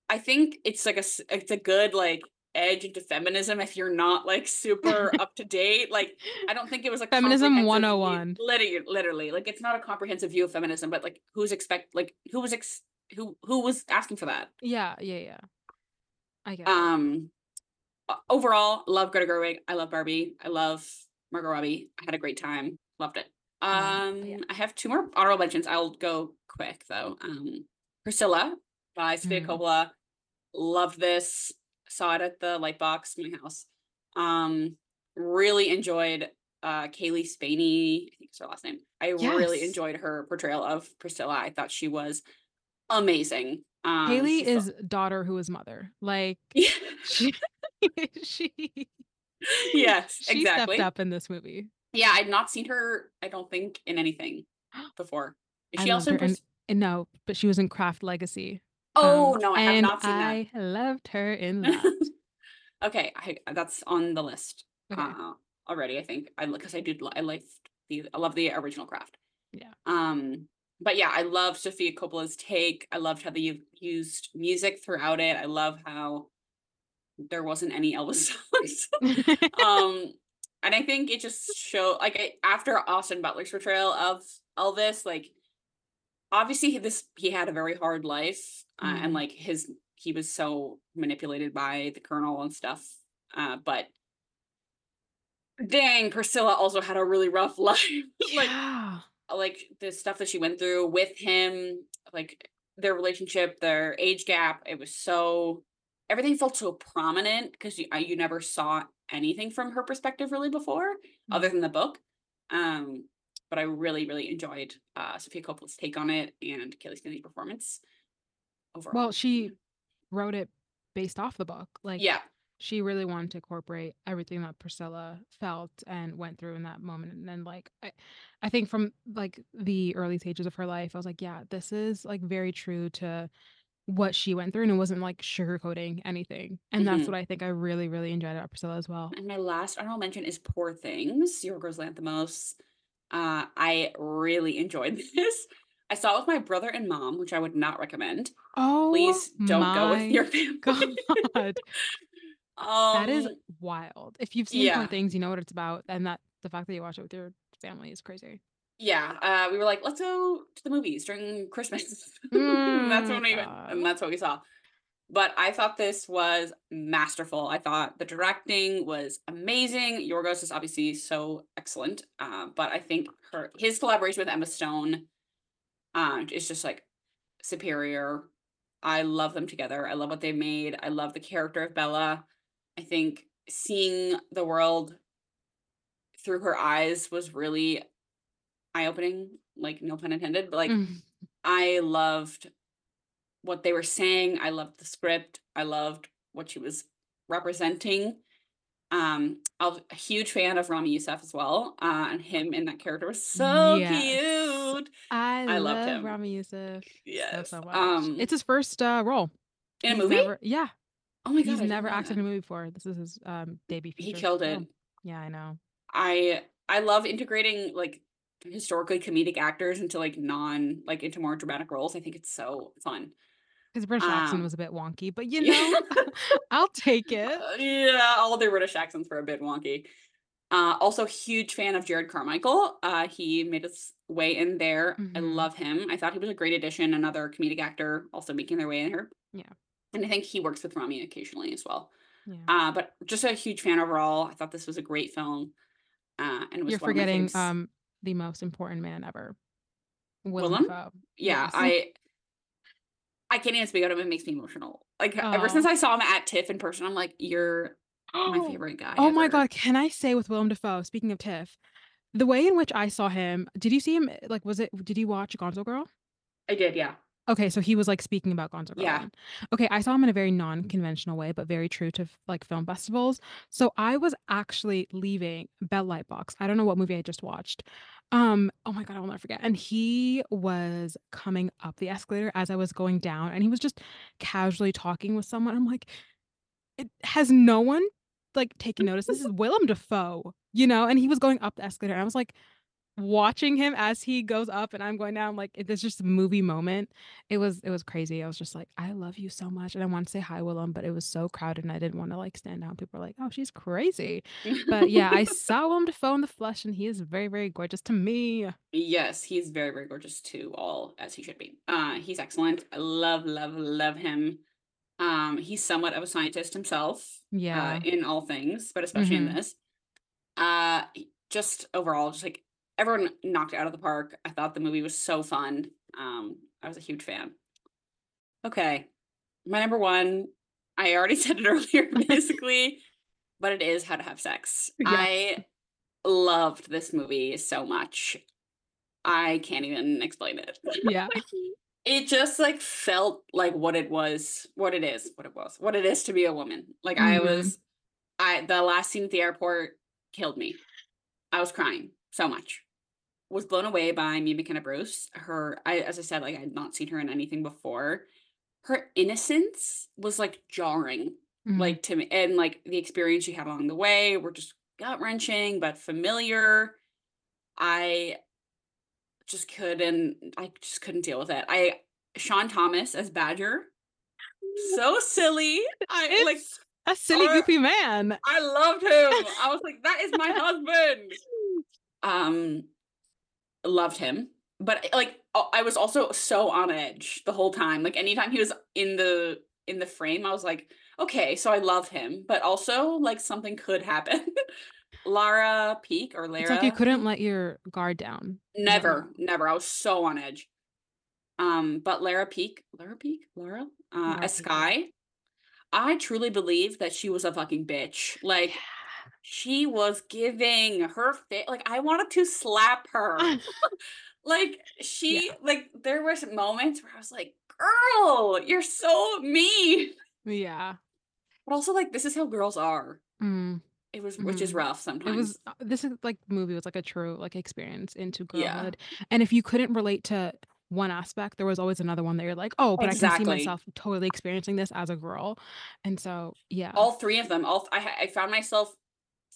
I think it's like a it's a good like edge into feminism if you're not like super up to date. Like I don't think it was like Feminism comprehensive view- 101. Literally, literally, like it's not a comprehensive view of feminism, but like who's expect like who was ex- who who was asking for that? Yeah. Yeah. Yeah. I get. Um, overall, love Greta Gerwig. I love Barbie. I love Margot Robbie. I had a great time. Loved it. Um, Um, yeah. I have two more honorable mentions. I'll go quick though. Um, Priscilla by Sofia Mm. Coppola. Loved this. Saw it at the Lightbox, my house. Um, really enjoyed uh Cailee Spaeny. I think it's her last name. I really enjoyed her portrayal of Priscilla. I thought she was amazing. Um, Haley so- is daughter who is mother. Like Yeah. she she yes, she exactly. stepped up in this movie. Yeah, I'd not seen her. I don't think in anything before. Is she also? in, pers- no, but she was in Craft Legacy. oh Um, no, I have and not seen that. I loved her in that. that. okay, I, that's on the list Okay. uh, already. I think I because I did I liked the I love the original craft. Yeah. Um, but yeah, I love Sofia Coppola's take. I loved how they used music throughout it. I love how there wasn't any Elvis songs. um and i think it just showed like I, after austin butler's portrayal of elvis like obviously he- this he had a very hard life uh, and Mhm. like his he was so manipulated by the colonel and stuff uh but dang priscilla also had a really rough life like yeah. Like the stuff that she went through with him, like their relationship, their age gap, it was so everything felt so prominent because you, you never saw anything from her perspective really before, other than the book. Um, but I really, really enjoyed uh, Sofia Coppola's take on it and Kelly Stanley's performance overall. Well, she wrote it based off the book. Like yeah, she really wanted to incorporate everything that Priscilla felt and went through in that moment. And then like I, I think from like the early stages of her life, I was like, yeah, this is like very true to what she went through and it wasn't like sugarcoating anything. And that's Mhm. what I think I really, really enjoyed about Priscilla as well. And my last honorable mention is Poor Things, Yorgos Lanthimos. Uh, I really enjoyed this. I saw it with my brother and mom, which I would not recommend. Oh, Please don't go with your family. God. um, that is wild. If you've seen Poor yeah. Things, you know what it's about. And that the fact that you watch it with your family is crazy. yeah. Uh, we were like, let's go to the movies during Christmas. and that's when Mm, we went, and that's what we saw. But I thought this was masterful. I thought the directing was amazing. Yorgos is obviously so excellent. Uh, but I think her his collaboration with Emma Stone uh, is just like superior. I love them together. I love what they made. I love the character of Bella. I think seeing the world through her eyes was really eye opening, like no pun intended. But like Mm. I loved what they were saying. I loved the script. I loved what she was representing. Um, I was a huge fan of Ramy Youssef as well. Uh, and him in that character was so Yes. cute. I, I loved love him. Ramy Youssef Yes. so much. Um, it's his first uh, role. in a movie. Never, yeah, oh my god, he's never acted that. in a movie before. This is his um, debut. He killed it. film. Yeah, I know. I I love integrating like historically comedic actors into like non like into more dramatic roles. I think it's so fun. His British accent Um, was a bit wonky, but you know, I'll take it. Uh, yeah, all the British accents were a bit wonky. Uh, also, huge fan of Jerrod Carmichael. Uh, he made his way in there. I Mhm. love him. I thought he was a great addition. Another comedic actor also making their way in here. Yeah. And I think he works with Ramy occasionally as well. Yeah. Uh, but just a huge fan overall. I thought this was a great film. Uh, and it was You're of forgetting um the most important man ever, Willem Willem? Dafoe. yeah, Yes. I I can't even speak about him. It makes me emotional. Like ever since I saw him at TIFF in person, I'm like, you're my favorite guy. Oh my god, can I say with Willem Dafoe, speaking of Tiff, the way in which I saw him, did you see him like was it did you watch Gonzo Girl? I did, yeah. Okay, so he was like speaking about Gonzo Girl. Yeah. Okay, I saw him in a very non-conventional way, but very true to like film festivals. So I was actually leaving Bell Lightbox. I don't know what movie I just watched. Um, oh my god, I will never forget. And he was coming up the escalator as I was going down, and he was just casually talking with someone. I'm like, it has no one like taken notice. This is Willem Dafoe, you know, and he was going up the escalator. And I was like watching him as he goes up and I'm going down like it- it's just a movie moment. It was it was crazy. I was just like, I love you so much. And I want to say hi, Willem, but it was so crowded and I didn't want to like stand out. People were like, Oh, she's crazy. But yeah, I saw Willem Dafoe in the flesh and he is very, very gorgeous to me. Yes, he's very, very gorgeous to all as he should be. Uh, he's excellent. I love, love, love him. Um, he's somewhat of a scientist himself, Yeah. uh, in all things, but especially Mhm. in this. Uh, just overall, just like everyone knocked it out of the park. I thought the movie was so fun. Um, I was a huge fan. Okay, my number one, I already said it earlier, basically, but it is How to Have Sex. Yeah. I loved this movie so much. I can't even explain it. Yeah. It just, like, felt like what it was what it is what it was what it is to be a woman. Like, I Mhm. was I the last scene at the airport killed me. I was crying so much. Was blown away by Mia McKenna Bruce. Her I as I said, like, I had not seen her in anything before. Her innocence was, like, jarring, Mhm. like, to me and, like, the experience she had along the way were just gut-wrenching, but familiar. I just couldn't I just couldn't deal with it. I Shaun Thomas as Badger, so silly. I like, a silly, goofy man. I loved him. I was like, "That is my husband." Um, loved him, but, like, I was also so on edge the whole time. Like, anytime he was in the in the frame, I was like, "Okay, so I love him, but also, like, something could happen." Lara Peake or Lara. It's like you couldn't let your guard down. Is that Never, never. I was so on edge. Um, but Lara Peake Lara Peake Laura? Uh, Lara as Peek, I truly believe that she was a fucking bitch. Like, she was giving her fa like, I wanted to slap her. Yeah. Like, Yeah. she like, there was moments where I was like, "Girl, you're so mean." Yeah. But also, like, this is how girls are. Mm. It was which is rough sometimes. It was uh, this is like movie was like a true, like, experience into Yeah. girlhood, and if you couldn't relate to one aspect, there was always another one that you're like, "Oh, but I can see myself totally experiencing this as a girl." And so, yeah. All 3 of them, all I I found myself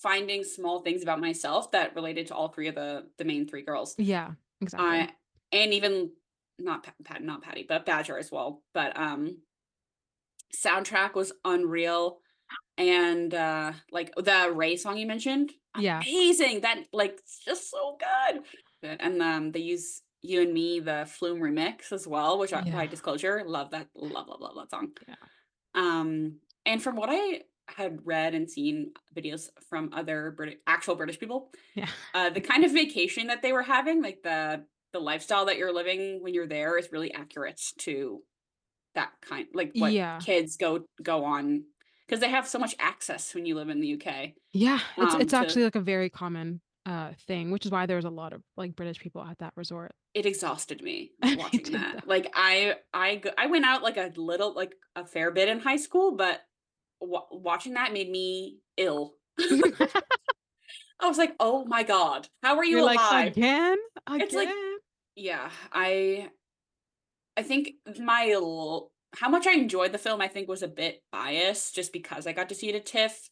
finding small things about myself that related to all 3 of the the main 3 girls. Yeah, exactly. I and even not Pat not Paddy, but Badger as well. But, um soundtrack was unreal, and, uh, like, the RAYE song you mentioned, Yeah. amazing! That like, it's just so good. Good, and, um, they use You and Me, the Flume remix as well, which I by Yeah. Disclosure, love that love, love, love that song. Yeah. Um, and from what I had read and seen videos from other Briti actual British people, Yeah. uh, the kind of vacation that they were having, like, the the lifestyle that you're living when you're there is really accurate to that kind like, what Yeah. kids go go on because they have so much access when you live in the UK, Yeah, it's um, it's to actually, like, a very common, uh, thing, which is why there's a lot of, like, British people at that resort. It exhausted me watching that. though. Like, I I I went out, like, a little like, a fair bit in high school, but wa watching that made me ill. I was like, "Oh my god. How are you You're like, alive?" "Again? It's like yeah, I I think my l how much I enjoyed the film, I think, was a bit biased just because I got to see it at TIFF,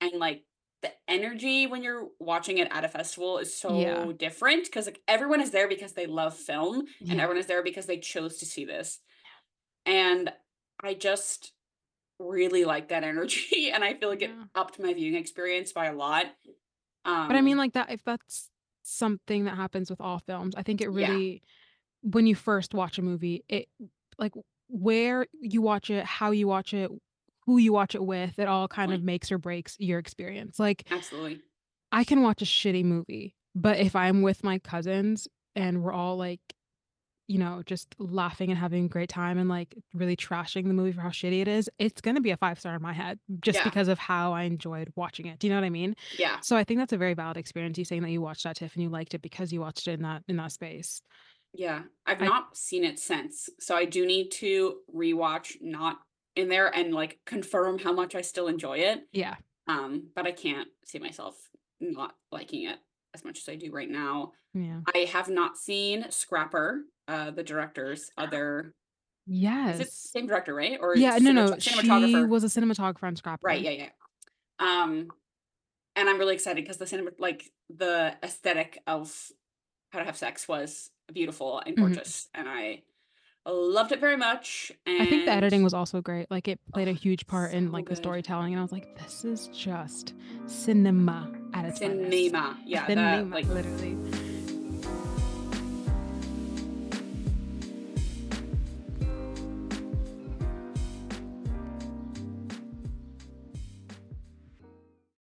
and, like, the energy when you're watching it at a festival is Yeah. so different 'cause, like, everyone is there because they love film, and everyone is there because they chose to see this. And I just really like that energy, and I feel like it Yeah. upped my viewing experience by a lot. Um, but I mean, Um like, that if that's something that happens with all films, I think it Yeah. really when you first watch a movie, it like, where you watch it, how you watch it, who you watch it with, it all kind of makes or breaks your experience. Like Absolutely. I can watch a shitty movie, but if I'm with my cousins and we're all, like, you know, just laughing and having a great time and, like, really trashing the movie for how shitty it is, it's gonna be a 5 star in my head just Yeah. because of how I enjoyed watching it. Do you know what I mean? Yeah. So I think that's a very valid experience, you saying that you watched that TIFF and you liked it because you watched it in that in that space. Yeah, I've I not seen it since, so I do need to rewatch not in there and, like, confirm how much I still enjoy it. Yeah. Um, but I can't see myself not liking it as much as I do right now. Yeah. I have not seen Scrapper, uh, the director's other is it Yes. same director, right? Or Yeah, no, no, she cinematographer? was a cinematographer on Scrapper. Right, yeah, yeah. Um, and I'm really excited because the cinema like, the aesthetic of How to Have Sex was beautiful and Mhm. gorgeous, and I loved it very much, I think the editing was also great, like, it played a Oh, huge part in, so like, the storytelling, and I was like, "This is just cinema at its finest." Cinema, yeah, that, Cinema, like literally.